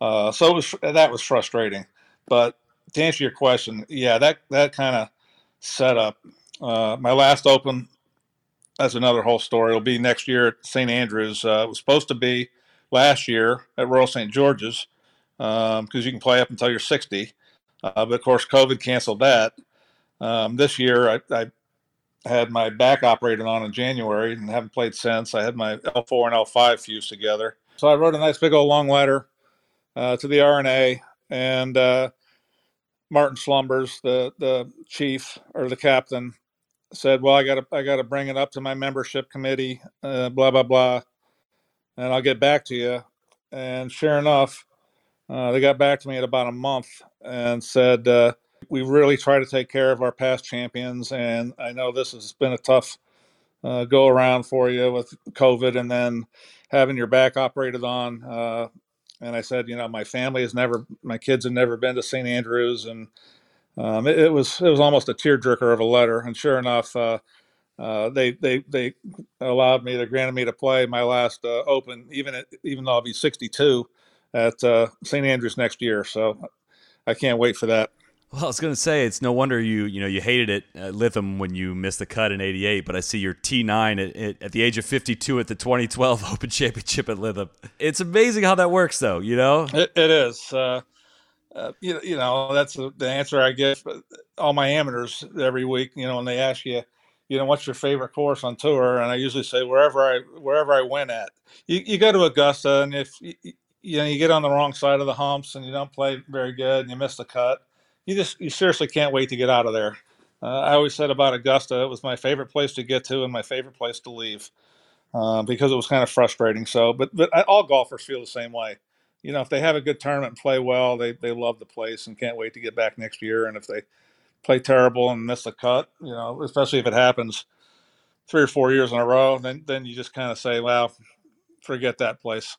Speaker 5: Uh, so was that was frustrating. But to answer your question, yeah, that that kind of setup. Uh, my last Open, that's another whole story. It'll be next year at St Andrews. Uh, it was supposed to be last year at Royal St George's because um, you can play up until you're 60. Uh, but of course, COVID canceled that. Um, this year, I, I had my back operated on in January and haven't played since. I had my L4 and L5 fused together. So I wrote a nice big old long letter uh, to the R&A uh, Martin Slumbers, the the chief or the captain, said, "Well, I got to I got to bring it up to my membership committee, uh, blah blah blah, and I'll get back to you." And sure enough, uh, they got back to me at about a month and said, uh, we really try to take care of our past champions. And I know this has been a tough uh, go around for you with COVID and then having your back operated on. Uh, and I said, you know, my family has never, my kids have never been to St. Andrews, and um, it, it, was it was almost a tearjerker of a letter. And sure enough, uh, uh, they they they allowed me, they granted me to play my last uh, Open, even at, even though I'll be 62 at uh, St. Andrews next year. So I can't wait for that.
Speaker 4: Well, I was going to say it's no wonder you you know you hated it at Lytham when you missed the cut in '88, but I see your T9 at, at, the age of 52 at the 2012 Open Championship at Lytham. It's amazing how that works, though. You know,
Speaker 5: it, it is. Uh, uh, you, you know, that's the answer I give all my amateurs every week. You know, when they ask you, you know, what's your favorite course on tour, and I usually say wherever I wherever I win at. You, you go to Augusta, and if you, you know you get on the wrong side of the humps and you don't play very good and you miss the cut you just you seriously can't wait to get out of there. Uh, I always said about Augusta, it was my favorite place to get to and my favorite place to leave uh, because it was kind of frustrating. So, but but all golfers feel the same way. You know, if they have a good tournament and play well, they they love the place and can't wait to get back next year. And if they play terrible and miss the cut, you know, especially if it happens three or four years in a row, then then you just kind of say, well, forget that place.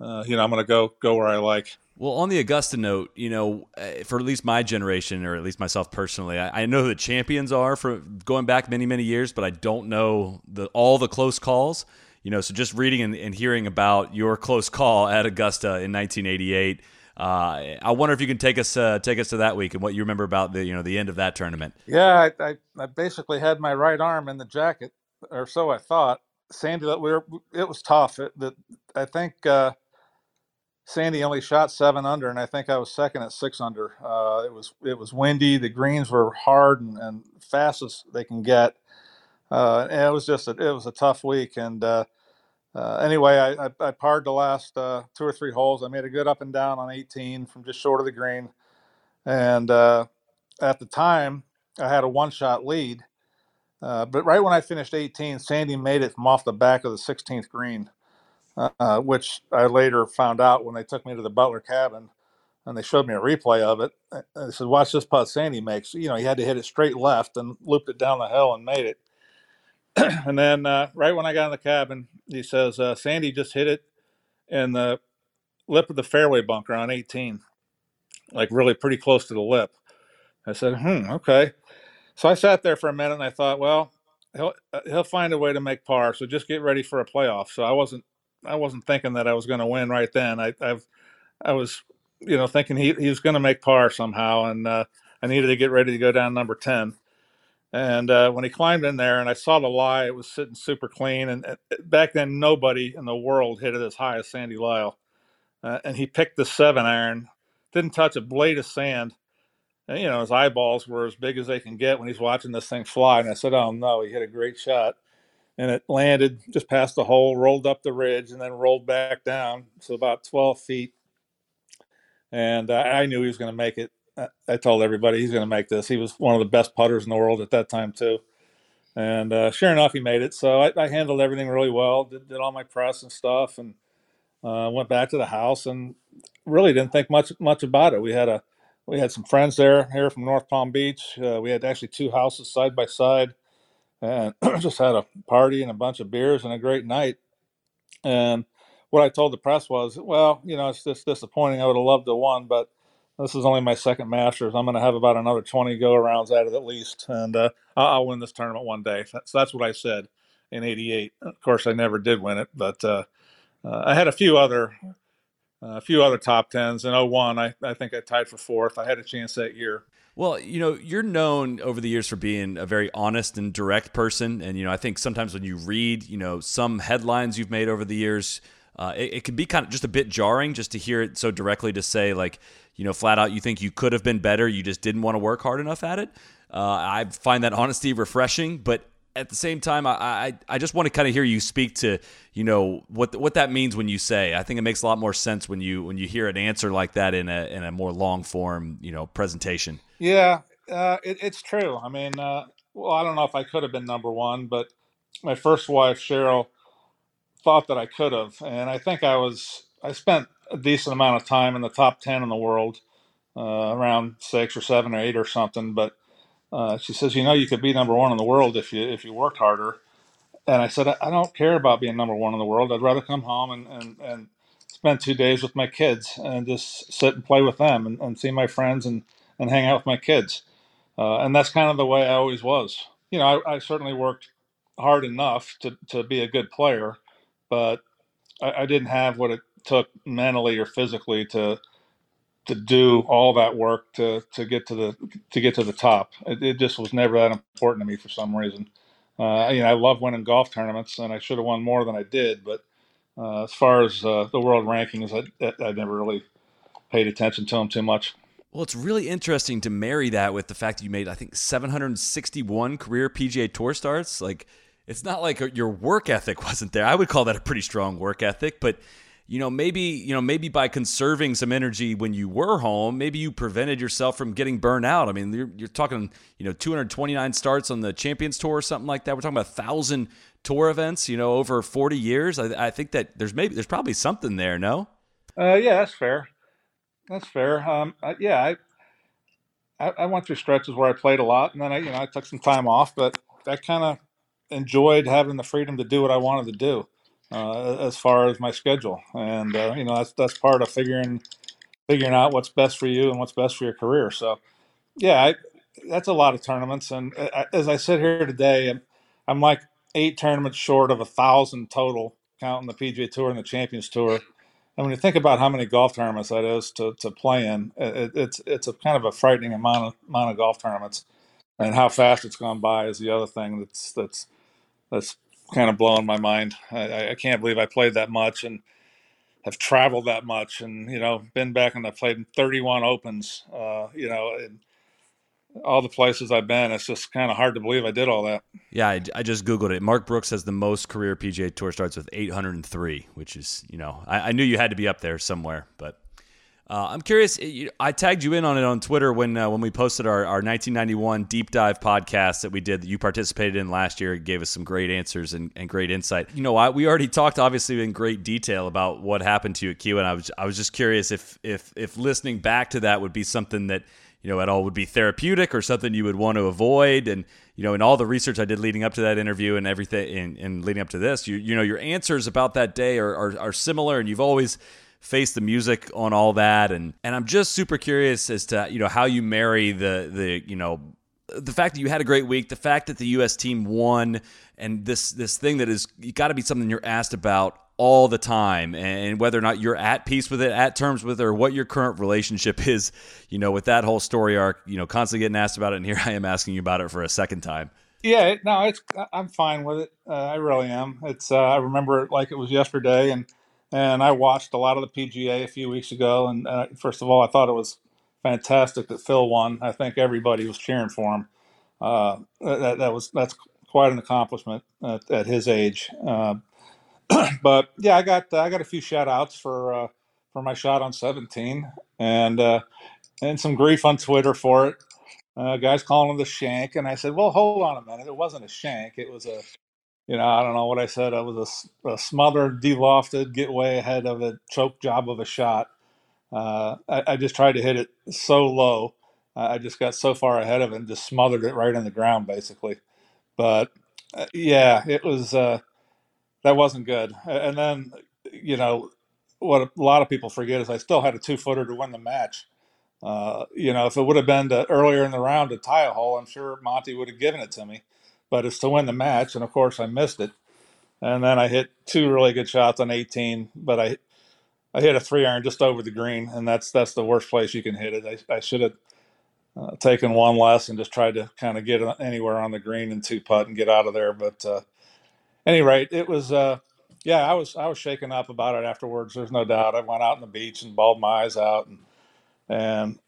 Speaker 5: Uh, you know, I'm going to go go where I like.
Speaker 4: Well, on the Augusta note, you know, uh, for at least my generation, or at least myself personally, I, I, know who the champions are for going back many, many years, but I don't know the, all the close calls. You know, so just reading and, and hearing about your close call at Augusta in 1988, uh, I wonder if you can take us uh, take us to that week and what you remember about the you know the end of that tournament.
Speaker 5: Yeah, I, I, I basically had my right arm in the jacket, or so I thought. Sandy, that we were, it was tough. It, the, I think. Uh, Sandy only shot seven under, and I think I was second at six under. Uh, it was it was windy. The greens were hard and, and fast as they can get, uh, and it was just a, it was a tough week. And uh, uh anyway, I, I, I parred the last uh, two or three holes. I made a good up and down on 18 from just short of the green, and uh, at the time I had a one shot lead. but right when I finished 18, Sandy made it from off the back of the 16th green uh, which I later found out when they took me to the Butler cabin and they showed me a replay of it. They said, "Watch this putt Sandy makes." You know, he had to hit it straight left and looped it down the hill and made it. and then uh, right when I got in the cabin, he says, uh, "Sandy just hit it in the lip of the fairway bunker on 18, like really pretty close to the lip." I said, "Hmm, okay." So I sat there for a minute and I thought, well, he'll uh, he'll find a way to make par. So just get ready for a playoff. So I wasn't I wasn't thinking that I was going to win right then. I I've I was you know thinking he he was going to make par somehow, and uh, I needed to get ready to go down number ten. And uh, when he climbed in there, and I saw the lie, it was sitting super clean. And uh, back then, nobody in the world hit it as high as Sandy Lyle. Uh, and he picked the seven iron, didn't touch a blade of sand. And, you know, his eyeballs were as big as they can get when he's watching this thing fly. And I said, "Oh no, he hit a great shot." And it landed just past the hole, rolled up the ridge, and then rolled back down, so about 12 feet. And uh, I knew he was going to make it. I told everybody he's going to make this. He was one of the best putters in the world at that time too. And uh, sure enough, he made it. So I, I, handled everything really well. Did, did all my press and stuff, and uh, went back to the house and really didn't think much much about it. We had a we had some friends there here from North Palm Beach. Uh, we had actually two houses side by side, and just had a party and a bunch of beers and a great night. And what I told the press was, well, you know, it's just disappointing. I would have loved to won, but this is only my second Masters. I'm going to have about another 20 go arounds at it at least, and uh, I'll win this tournament one day. So that's what I said in '88. Of course, I never did win it, but uh, uh, I had a few other a few other top tens. In 01, I, I think I tied for fourth. I had a chance that year.
Speaker 4: Well, you know, you're known over the years for being a very honest and direct person. And, you know, I think sometimes when you read, you know, some headlines you've made over the years, uh, it, it can be kind of just a bit jarring just to hear it so directly to say, like, you know, flat out you think you could have been better, you just didn't want to work hard enough at it. Uh, I find that honesty refreshing, but at the same time, I, I, I just want to kind of hear you speak to, you know, what what that means when you say. I think it makes a lot more sense when you when you hear an answer like that in a in a more long form, you know, presentation.
Speaker 5: Yeah, uh, it, it's true. I mean, uh, well, I don't know if I could have been number one, but my first wife Cheryl thought that I could have, and I think I was. I spent a decent amount of time in the top 10 in the world, uh, around six or seven or eight or something. But uh, she says, you know, you could be number one in the world if you if you worked harder. And I said, I don't care about being number one in the world. I'd rather come home and, and, and spend two days with my kids and just sit and play with them and, and see my friends and, and hang out with my kids. Uh, and that's kind of the way I always was. You know, I, I certainly worked hard enough to, to be a good player, but I, I didn't have what it took mentally or physically to to do all that work to to get to the to get to the top. It, it just was never that important to me for some reason. Uh, you know, I love winning golf tournaments, and I should have won more than I did. But uh, as far as uh, the world rankings, I, I never really paid attention to them too much.
Speaker 4: Well, it's really interesting to marry that with the fact that you made, I think, 761 career PGA Tour starts. Like, it's not like your work ethic wasn't there. I would call that a pretty strong work ethic, but you know, maybe, you know, maybe by conserving some energy when you were home, maybe you prevented yourself from getting burned out. I mean, you're, you're talking, you know, 229 starts on the Champions Tour or something like that. We're talking about a thousand tour events, you know, over 40 years. I, I think that there's maybe, there's probably something there, no?
Speaker 5: Uh, yeah, that's fair. That's fair. Um, I, yeah, I, I, I went through stretches where I played a lot and then I, you know, I took some time off, but I kind of enjoyed having the freedom to do what I wanted to do uh, as far as my schedule, and uh, you know that's that's part of figuring figuring out what's best for you and what's best for your career. So, yeah, I, that's a lot of tournaments, and uh, as I sit here today, I'm like eight tournaments short of a thousand total, counting the PGA Tour and the Champions Tour. And when you think about how many golf tournaments that is to, to play in, it, it's it's a kind of a frightening amount of amount of golf tournaments, and how fast it's gone by is the other thing that's that's that's kind of blowing my mind. I, I can't believe I played that much and have traveled that much, and you know, been back and I played in 31 opens. Uh, you know, and all the places I've been, it's just kind of hard to believe I did all that.
Speaker 4: Yeah, I, I, just googled it. Mark Brooks has the most career PGA Tour starts with 803, which is, you know, I, I knew you had to be up there somewhere, but uh, I'm curious. I tagged you in on it on Twitter when uh, when we posted our, our 1991 deep dive podcast that we did that you participated in last year. It gave us some great answers and, and great insight. You know, I, we already talked obviously in great detail about what happened to you at Q, and I was I was just curious if if if listening back to that would be something that you know at all would be therapeutic or something you would want to avoid. And you know, in all the research I did leading up to that interview and everything, and, leading up to this, you you know, your answers about that day are, are, are similar, and you've always face the music on all that and and I'm just super curious as to you know how you marry the the you know the fact that you had a great week, the fact that the U.S. team won, and this this thing that is got to be something you're asked about all the time, and whether or not you're at peace with it, at terms with it, or what your current relationship is, you know, with that whole story arc, you know, constantly getting asked about it, and here I am asking you about it for a second time.
Speaker 5: Yeah, no, it's I'm fine with it. Uh, I really am. It's uh, I remember it like it was yesterday, and and I watched a lot of the PGA a few weeks ago. And uh, first of all, I thought it was fantastic that Phil won. I think everybody was cheering for him. Uh, that, that was that's quite an accomplishment at, at his age. Uh, but yeah, I got I got a few shout outs for uh, for my shot on 17, and uh, and some grief on Twitter for it. Uh, guys calling him the shank, and I said, "Well, hold on a minute. It wasn't a shank. It was a, you know, I don't know what I said. It was a, a smothered, delofted, get way ahead of a choke job of a shot. Uh, I, I, just tried to hit it so low. I just got so far ahead of it and just smothered it right in the ground, basically. But uh, yeah, it was uh, that wasn't good. And then, you know, what a lot of people forget is I still had a two footer to win the match. Uh, you know, if it would have been to, earlier in the round to tie a hole, I'm sure Monty would have given it to me. But it's to win the match, and of course I missed it. And then I hit two really good shots on 18, but I I hit a three iron just over the green, and that's that's the worst place you can hit it. I, I should have uh, taken one less and just tried to kind of get anywhere on the green and two putt and get out of there. But uh, any rate, it was uh, yeah, I was I was shaken up about it afterwards. There's no doubt. I went out on the beach and bawled my eyes out and and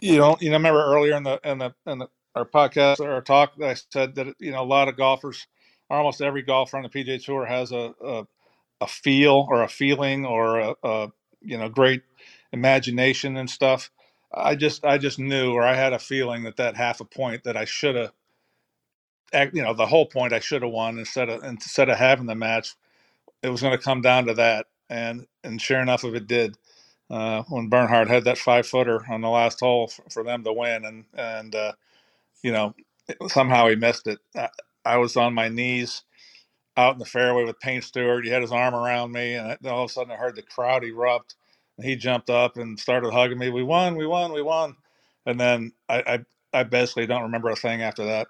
Speaker 5: you know, you know, remember earlier in the in the in the, our podcast or our talk, I said that you know a lot of golfers, almost every golfer on the PGA Tour has a a, a feel or a feeling or a, a you know great imagination and stuff. I just I just knew or I had a feeling that that half a point that I should have, you know, the whole point I should have won instead of instead of having the match, it was going to come down to that, and and sure enough, if it did uh, when Bernhard had that five footer on the last hole for, for them to win, and and uh, you know somehow he missed it. I, was on my knees out in the fairway with Payne Stewart. He had his arm around me, and all of a sudden I heard the crowd erupt. And he jumped up and started hugging me. We won, we won, we won. And then I, I, I basically don't remember a thing after that.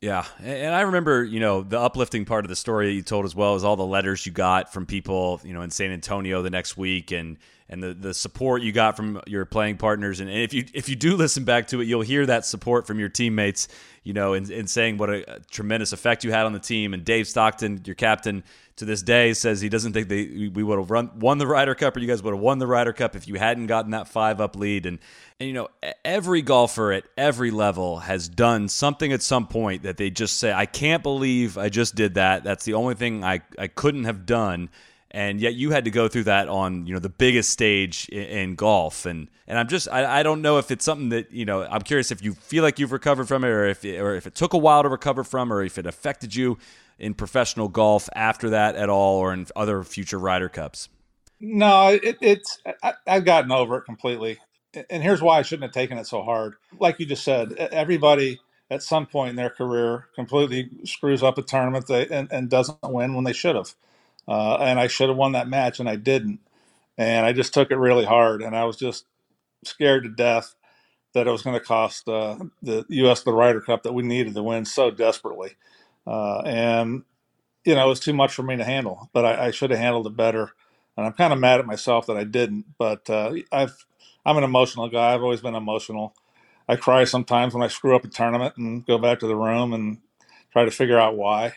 Speaker 4: Yeah, and I remember, you know, the uplifting part of the story that you told as well is all the letters you got from people, you know, in San Antonio the next week, and and the, the support you got from your playing partners. And, if you if you do listen back to it, you'll hear that support from your teammates, you know, in, in saying what a, a tremendous effect you had on the team. And Dave Stockton, your captain, to this day says he doesn't think they we would have run, won the Ryder Cup or you guys would have won the Ryder Cup if you hadn't gotten that five up lead. And and you know every golfer at every level has done something at some point that they just say I can't believe I just did that. That's the only thing I I couldn't have done and yet you had to go through that on you know the biggest stage in, in golf. And and I'm just I, I don't know if it's something that you know I'm curious if you feel like you've recovered from it or if it, or if it took a while to recover from or if it affected you in professional golf after that at all or in other future Ryder Cups.
Speaker 5: No it, it's I, I've gotten over it completely. And here's why I shouldn't have taken it so hard. Like you just said everybody at some point in their career completely screws up a tournament they, and, and doesn't win when they should have uh, and I should have won that match, and I didn't. And I just took it really hard, and I was just scared to death that it was going to cost uh, the U.S. the Ryder Cup that we needed to win so desperately. Uh, and you know, it was too much for me to handle, but I, I should have handled it better. And I'm kind of mad at myself that I didn't. But uh, I've I'm an emotional guy. I've always been emotional. I cry sometimes when I screw up a tournament and go back to the room and try to figure out why.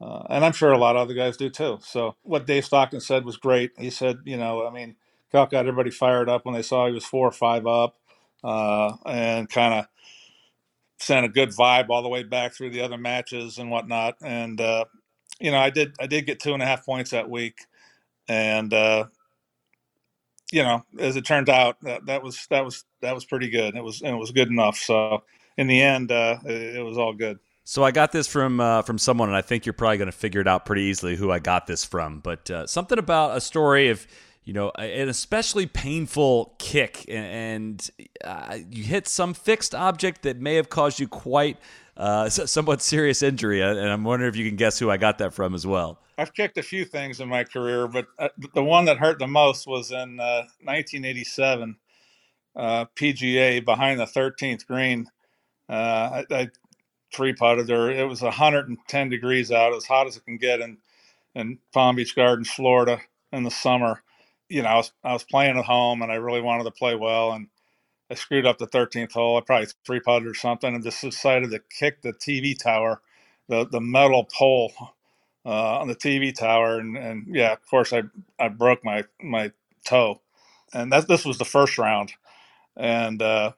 Speaker 5: Uh, and I'm sure a lot of other guys do too. So what Dave Stockton said was great. He said, you know, I mean, Cal got everybody fired up when they saw he was four or five up, uh, and kind of sent a good vibe all the way back through the other matches and whatnot. And uh, you know, I did I did get two and a half points that week, and uh, you know, as it turned out, that, that was that was that was pretty good. It was and it was good enough. So in the end, uh, it, it was all good.
Speaker 4: So I got this from uh, from someone, and I think you're probably going to figure it out pretty easily who I got this from. But uh, something about a story of you know an especially painful kick, and uh, you hit some fixed object that may have caused you quite uh, somewhat serious injury. Uh, and I'm wondering if you can guess who I got that from as well.
Speaker 5: I've kicked a few things in my career, but uh, the one that hurt the most was in 1987 PGA behind the 13th green. Uh, I, I three putted there. It was 110 degrees out, as hot as it can get in in Palm Beach Gardens, Florida, in the summer. You know, I was I was playing at home, and I really wanted to play well, and I screwed up the 13th hole. I probably three putted or something, and just decided to kick the TV tower, the the metal pole uh, on the TV tower, and, and yeah, of course, I I broke my my toe, and that this was the first round, and uh,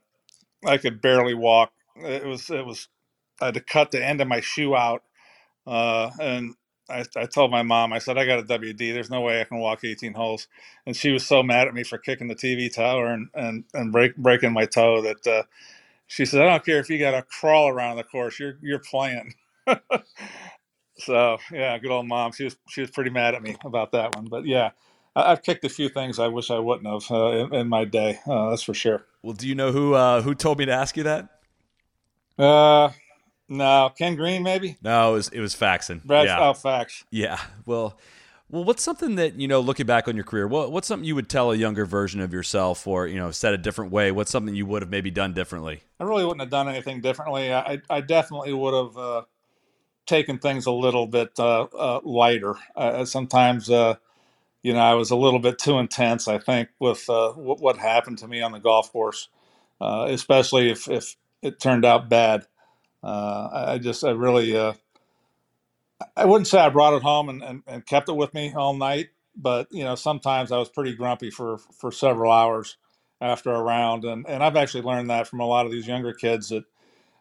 Speaker 5: I could barely walk. It was it was I had to cut the end of my shoe out, uh, and I, I told my mom, I said, I got a WD. There's no way I can walk 18 holes. And she was so mad at me for kicking the TV tower and, and, and break, breaking my toe that uh, she said, I don't care if you got to crawl around the course, you're, you're playing. so yeah, good old mom. She was, she was pretty mad at me about that one, but yeah, I, have kicked a few things I wish I wouldn't have uh, in, in, my day. Uh, that's for sure.
Speaker 4: Well, do you know who, uh, who told me to ask you that?
Speaker 5: Uh, no, Ken Green maybe.
Speaker 4: No, it was it was Faxon.
Speaker 5: Brad yeah. Oh, Fax.
Speaker 4: Yeah. Well, well, what's something that you know, looking back on your career, what, what's something you would tell a younger version of yourself, or you know, said a different way? What's something you would have maybe done differently?
Speaker 5: I really wouldn't have done anything differently. I I definitely would have uh, taken things a little bit uh, uh, lighter. Uh, sometimes, uh, you know, I was a little bit too intense. I think with uh, what happened to me on the golf course, especially if if it turned out bad. Uh, I just, I really, uh, I wouldn't say I brought it home and, and, and, kept it with me all night, but you know, sometimes I was pretty grumpy for for several hours after a round, and and I've actually learned that from a lot of these younger kids that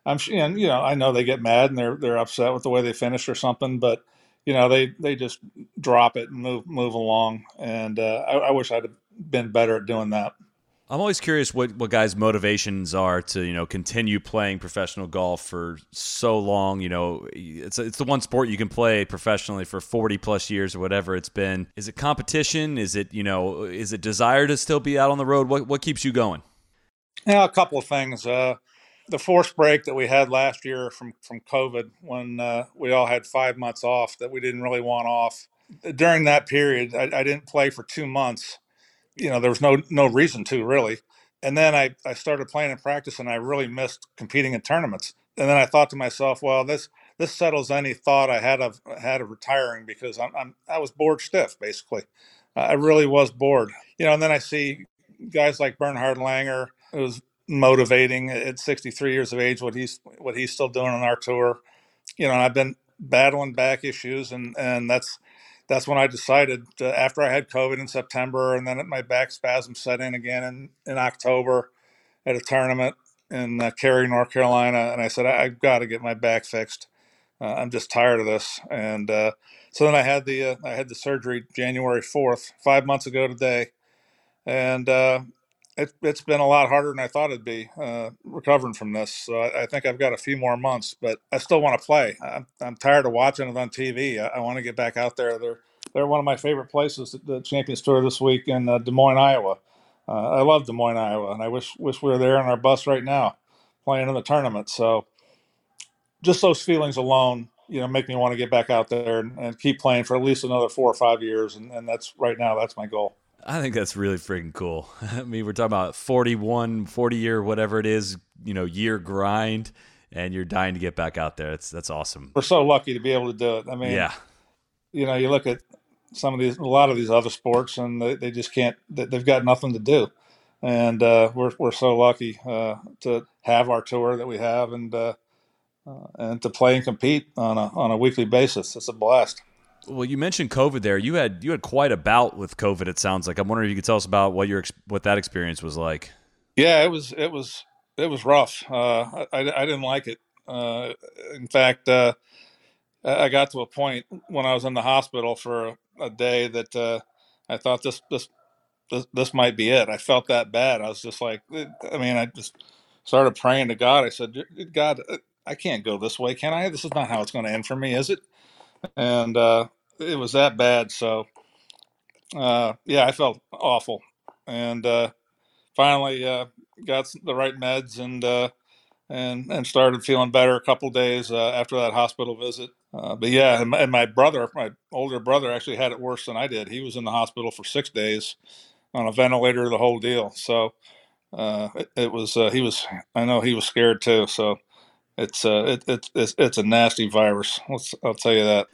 Speaker 5: I'm, and you know, I know they get mad and they're they're upset with the way they finish or something, but you know, they they just drop it and move move along, and uh, I, I wish I'd been better at doing that.
Speaker 4: I'm always curious what, what guys' motivations are to you know continue playing professional golf for so long. You know, it's it's the one sport you can play professionally for 40 plus years or whatever it's been. Is it competition? Is it you know is it desire to still be out on the road? What what keeps you going?
Speaker 5: Yeah, a couple of things. Uh, the forced break that we had last year from from COVID, when uh, we all had five months off that we didn't really want off. During that period, I, I didn't play for two months you know, there was no no reason to really. And then I, I started playing in practice and I really missed competing in tournaments. And then I thought to myself, well, this this settles any thought I had of had of retiring because I'm, I'm I was bored stiff basically. I really was bored. You know, and then I see guys like Bernhard Langer. Was motivating at 63 years of age what he's what he's still doing on our tour. You know, I've been battling back issues and and that's that's when I decided to, after I had COVID in September and then my back spasm set in again in, in October at a tournament in uh, Cary, North Carolina. And I said, I, have got to get my back fixed. Uh, I'm just tired of this. And uh, so then I had the, uh, I had the surgery January 4th, five months ago today. And uh, it, has been a lot harder than I thought it'd be uh, recovering from this. So I, I, think I've got a few more months, but I still want to play. I'm, I'm tired of watching it on TV. I, I want to get back out there. They're they're one of my favorite places. The Champions Tour this week in uh, Des Moines, Iowa. Uh, I love Des Moines, Iowa, and I wish wish we were there on our bus right now, playing in the tournament. So just those feelings alone, you know, make me want to get back out there and, and keep playing for at least another four or five years. And, and that's right now, that's my goal.
Speaker 4: I think that's really freaking cool. I mean, we're talking about 41, 40 year, whatever it is, you know, year grind, and you're dying to get back out there. That's that's awesome.
Speaker 5: We're so lucky to be able to do it. I mean, yeah, you know, you look at some of these, a lot of these other sports, and they, they just can't. They've got nothing to do, and uh, we're we're so lucky uh, to have our tour that we have, and uh, uh and to play and compete on a on a weekly basis. It's a blast.
Speaker 4: Well, you mentioned COVID there. You had you had quite a bout with COVID. It sounds like. I'm wondering if you could tell us about what your what that experience was like.
Speaker 5: Yeah, it was it was it was rough. Uh, I, I didn't like it. Uh, in fact, uh, I got to a point when I was in the hospital for a, day that uh, I thought this, this this this might be it. I felt that bad. I was just like, I mean, I just started praying to God. I said, God, I can't go this way, can I? This is not how it's going to end for me, is it? And uh, it was that bad. So, uh, yeah, I felt awful, and uh, finally uh, got the right meds and uh, and and started feeling better a couple days uh, after that hospital visit. Uh, but yeah, and my, and my, brother, my older brother, actually had it worse than I did. He was in the hospital for six days on a ventilator, the whole deal. So it, it, was he was I know he was scared too. So it's uh, it, it's it's it's a nasty virus. Let's, I'll tell you that.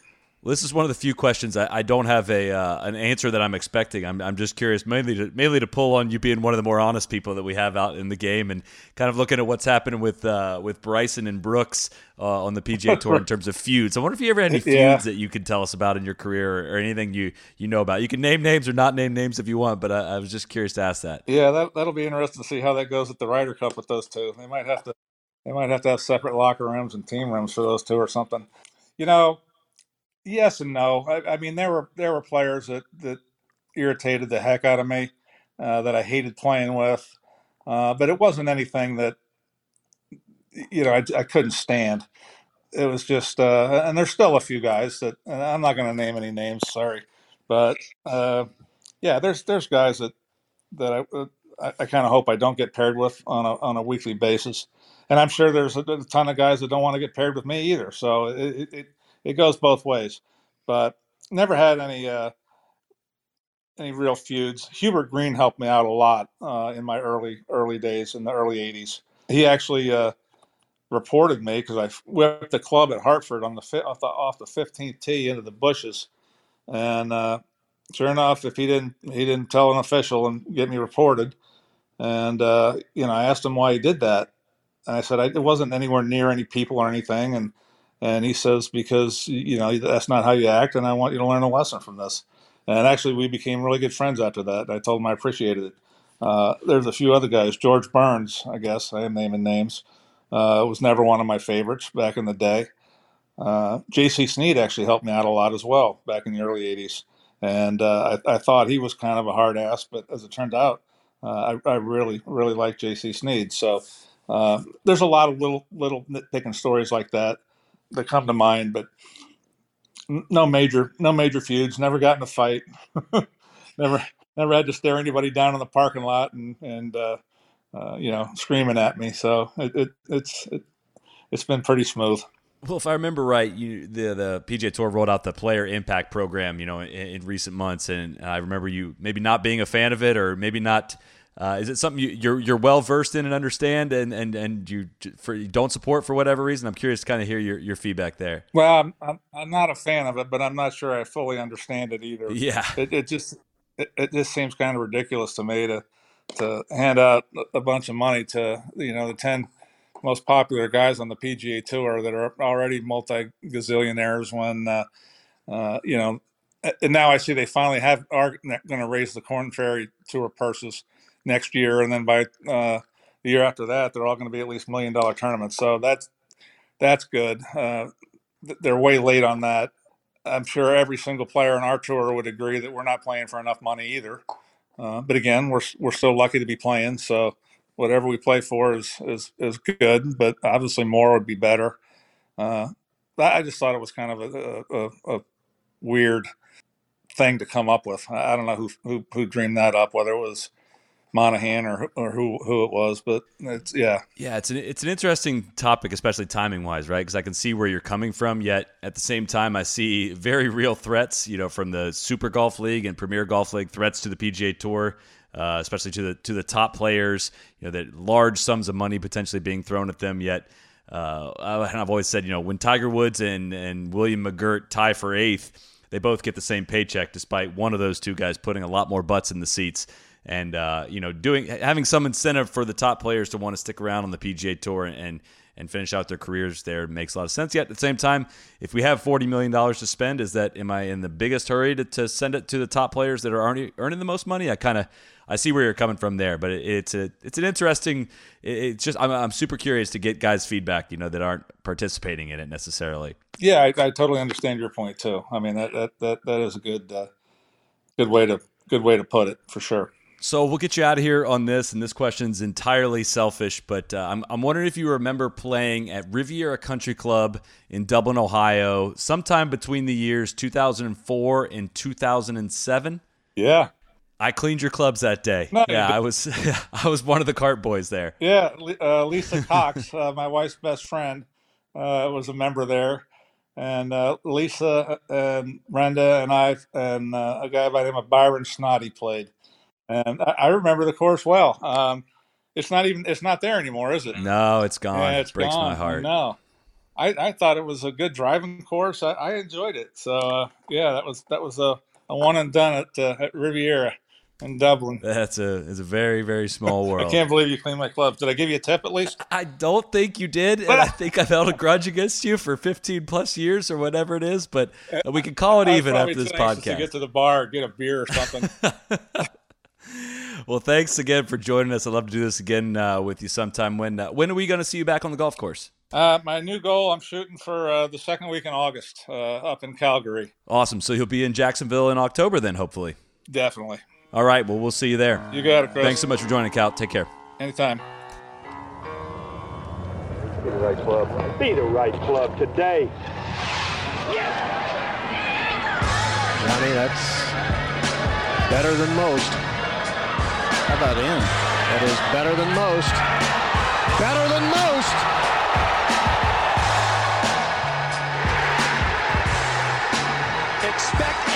Speaker 4: Well, this is one of the few questions I, I don't have a uh, an answer that I'm expecting. I'm, I'm just curious, mainly to mainly to pull on you being one of the more honest people that we have out in the game, and kind of looking at what's happening with uh, with Bryson and Brooks uh, on the PGA Tour in terms of feuds. I wonder if you ever had any feuds
Speaker 5: Yeah.
Speaker 4: that you could tell us about in your career, or, or anything you you know about. You can name names or not name names if you want, but I, I was just curious to ask that.
Speaker 5: Yeah, that that'll be interesting to see how that goes at the Ryder Cup with those two. They might have to they might have to have separate locker rooms and team rooms for those two or something. You know, yes and no. I, I mean, there were there were players that that irritated the heck out of me uh, that I hated playing with, uh, but it wasn't anything that you know I, I couldn't stand. It was just, uh, and there's still a few guys that and I'm not going to name any names, sorry, but uh, yeah, there's there's guys that that I uh, I, kind of hope I don't get paired with on a on a weekly basis, and I'm sure there's a, ton of guys that don't want to get paired with me either. So it, it, it goes both ways, but never had any uh, any real feuds. Hubert Green helped me out a lot uh, in my early early days in the early '80s. He actually uh, reported me because I whipped the club at Hartford on the off the off the 15th tee into the bushes, and uh, sure enough, if he didn't he didn't tell an official and get me reported, and uh, you know I asked him why he did that, and I said I, it wasn't anywhere near any people or anything, and and he says because you know that's not how you act, and I want you to learn a lesson from this. And actually, we became really good friends after that. I told him I appreciated it. Uh, there's a few other guys. George Burns, I guess I am naming names. Uh, was never one of my favorites back in the day. Uh, J.C. Snead actually helped me out a lot as well back in the early '80s, and uh, I, I thought he was kind of a hard ass, but as it turned out, uh, I, I really, really like J.C. Snead. So uh, there's a lot of little, little nitpicking stories like that that come to mind, but no major, no major feuds. Never got in a fight. never, never had to stare anybody down in the parking lot and and uh, uh, you know screaming at me. So it, it it's it, it's been pretty smooth.
Speaker 4: Well, if I remember right, you the the PGA Tour rolled out the Player Impact Program, you know, in, in recent months, and I remember you maybe not being a fan of it, or maybe not. Uh, is it something you, you're you're well versed in and understand, and and and you for you don't support for whatever reason? I'm curious to kind of hear your, your feedback there.
Speaker 5: Well, I'm, I'm I'm not a fan of it, but I'm not sure I fully understand it either.
Speaker 4: Yeah,
Speaker 5: It, it just it, it just seems kind of ridiculous to me to to hand out a bunch of money to you know the ten most popular guys on the PGA Tour that are already multi gazillionaires when uh, uh, you know. And now I see they finally have are going to raise the Corn Ferry Tour purses next year, and then by uh, the year after that, they're all going to be at least million dollar tournaments. So that's that's good. Uh, th- they're way late on that. I'm sure every single player on our tour would agree that we're not playing for enough money either. Uh, but again, we're we're still lucky to be playing. So whatever we play for is is is good. But obviously, more would be better. Uh, I just thought it was kind of a, a, a weird thing to come up with. I don't know who who, who dreamed that up, whether it was Monahan or or who who it was, but it's yeah.
Speaker 4: Yeah, it's an it's an interesting topic, especially timing wise, right? Because I can see where you're coming from, yet at the same time, I see very real threats, you know, from the Super Golf League and Premier Golf League, threats to the PGA Tour, uh, especially to the to the top players. You know, that large sums of money potentially being thrown at them. Yet, uh, and I've always said, you know, when Tiger Woods and and William McGirt tie for eighth, they both get the same paycheck, despite one of those two guys putting a lot more butts in the seats and uh, you know doing having some incentive for the top players to want to stick around on the PGA Tour and and finish out their careers there makes a lot of sense. Yet at the same time, if we have forty million dollars to spend, is that am I in the biggest hurry to, to send it to the top players that are already earning the most money? I kind of I see where you're coming from there, but it, it's a it's an interesting. It, it's just I'm, I'm super curious to get guys' feedback, you know, that aren't participating in it necessarily.
Speaker 5: Yeah, I, I totally understand your point too. I mean that that that, that is a good uh, good way to good way to put it for sure.
Speaker 4: So we'll get you out of here on this, and this question's entirely selfish, but uh, I'm, I'm wondering if you remember playing at Riviera Country Club in Dublin, Ohio, sometime between the years 2004 and 2007.
Speaker 5: Yeah,
Speaker 4: I cleaned your clubs that day.
Speaker 5: No,
Speaker 4: yeah, I was I was one of the cart boys there.
Speaker 5: yeah. Uh, Lisa Cox, uh, my wife's best friend, uh, was a member there, and uh, Lisa and Brenda and I and uh, a guy by the name of Byron Snoddy played, and I, I remember the course well. Um, it's not even it's not there anymore, is it?
Speaker 4: No, it's gone.
Speaker 5: Yeah,
Speaker 4: it breaks
Speaker 5: gone.
Speaker 4: my heart.
Speaker 5: No, I, I thought it was a good driving course. I, I enjoyed it. So uh, yeah, that was that was a, a one and done at uh, at Riviera in Dublin.
Speaker 4: That's a is a very very small world.
Speaker 5: I can't believe you cleaned my clubs. Did I give you a tip at least?
Speaker 4: I don't think you did, and I think I've held a grudge against you for 15 plus years or whatever it is. But we can call it even after this
Speaker 5: anxious To
Speaker 4: podcast.
Speaker 5: get to the bar, get a beer or something.
Speaker 4: Well, thanks again for joining us. I'd love to do this again uh, with you sometime. When uh, when are we going to see you back on the golf course?
Speaker 5: uh, my new goal, I'm shooting for uh, the second week in August uh, up in Calgary.
Speaker 4: Awesome. So you'll be in Jacksonville in October then, hopefully.
Speaker 5: Definitely.
Speaker 4: All right. Well, we'll see you there.
Speaker 5: You got it, Chris.
Speaker 4: Thanks so much for joining, Calc. Take care.
Speaker 5: Anytime.
Speaker 1: Be the right club. Be the right club today.
Speaker 2: Johnny, that's better than most.
Speaker 3: How about in?
Speaker 2: That is better than most. Better than most.
Speaker 6: Expect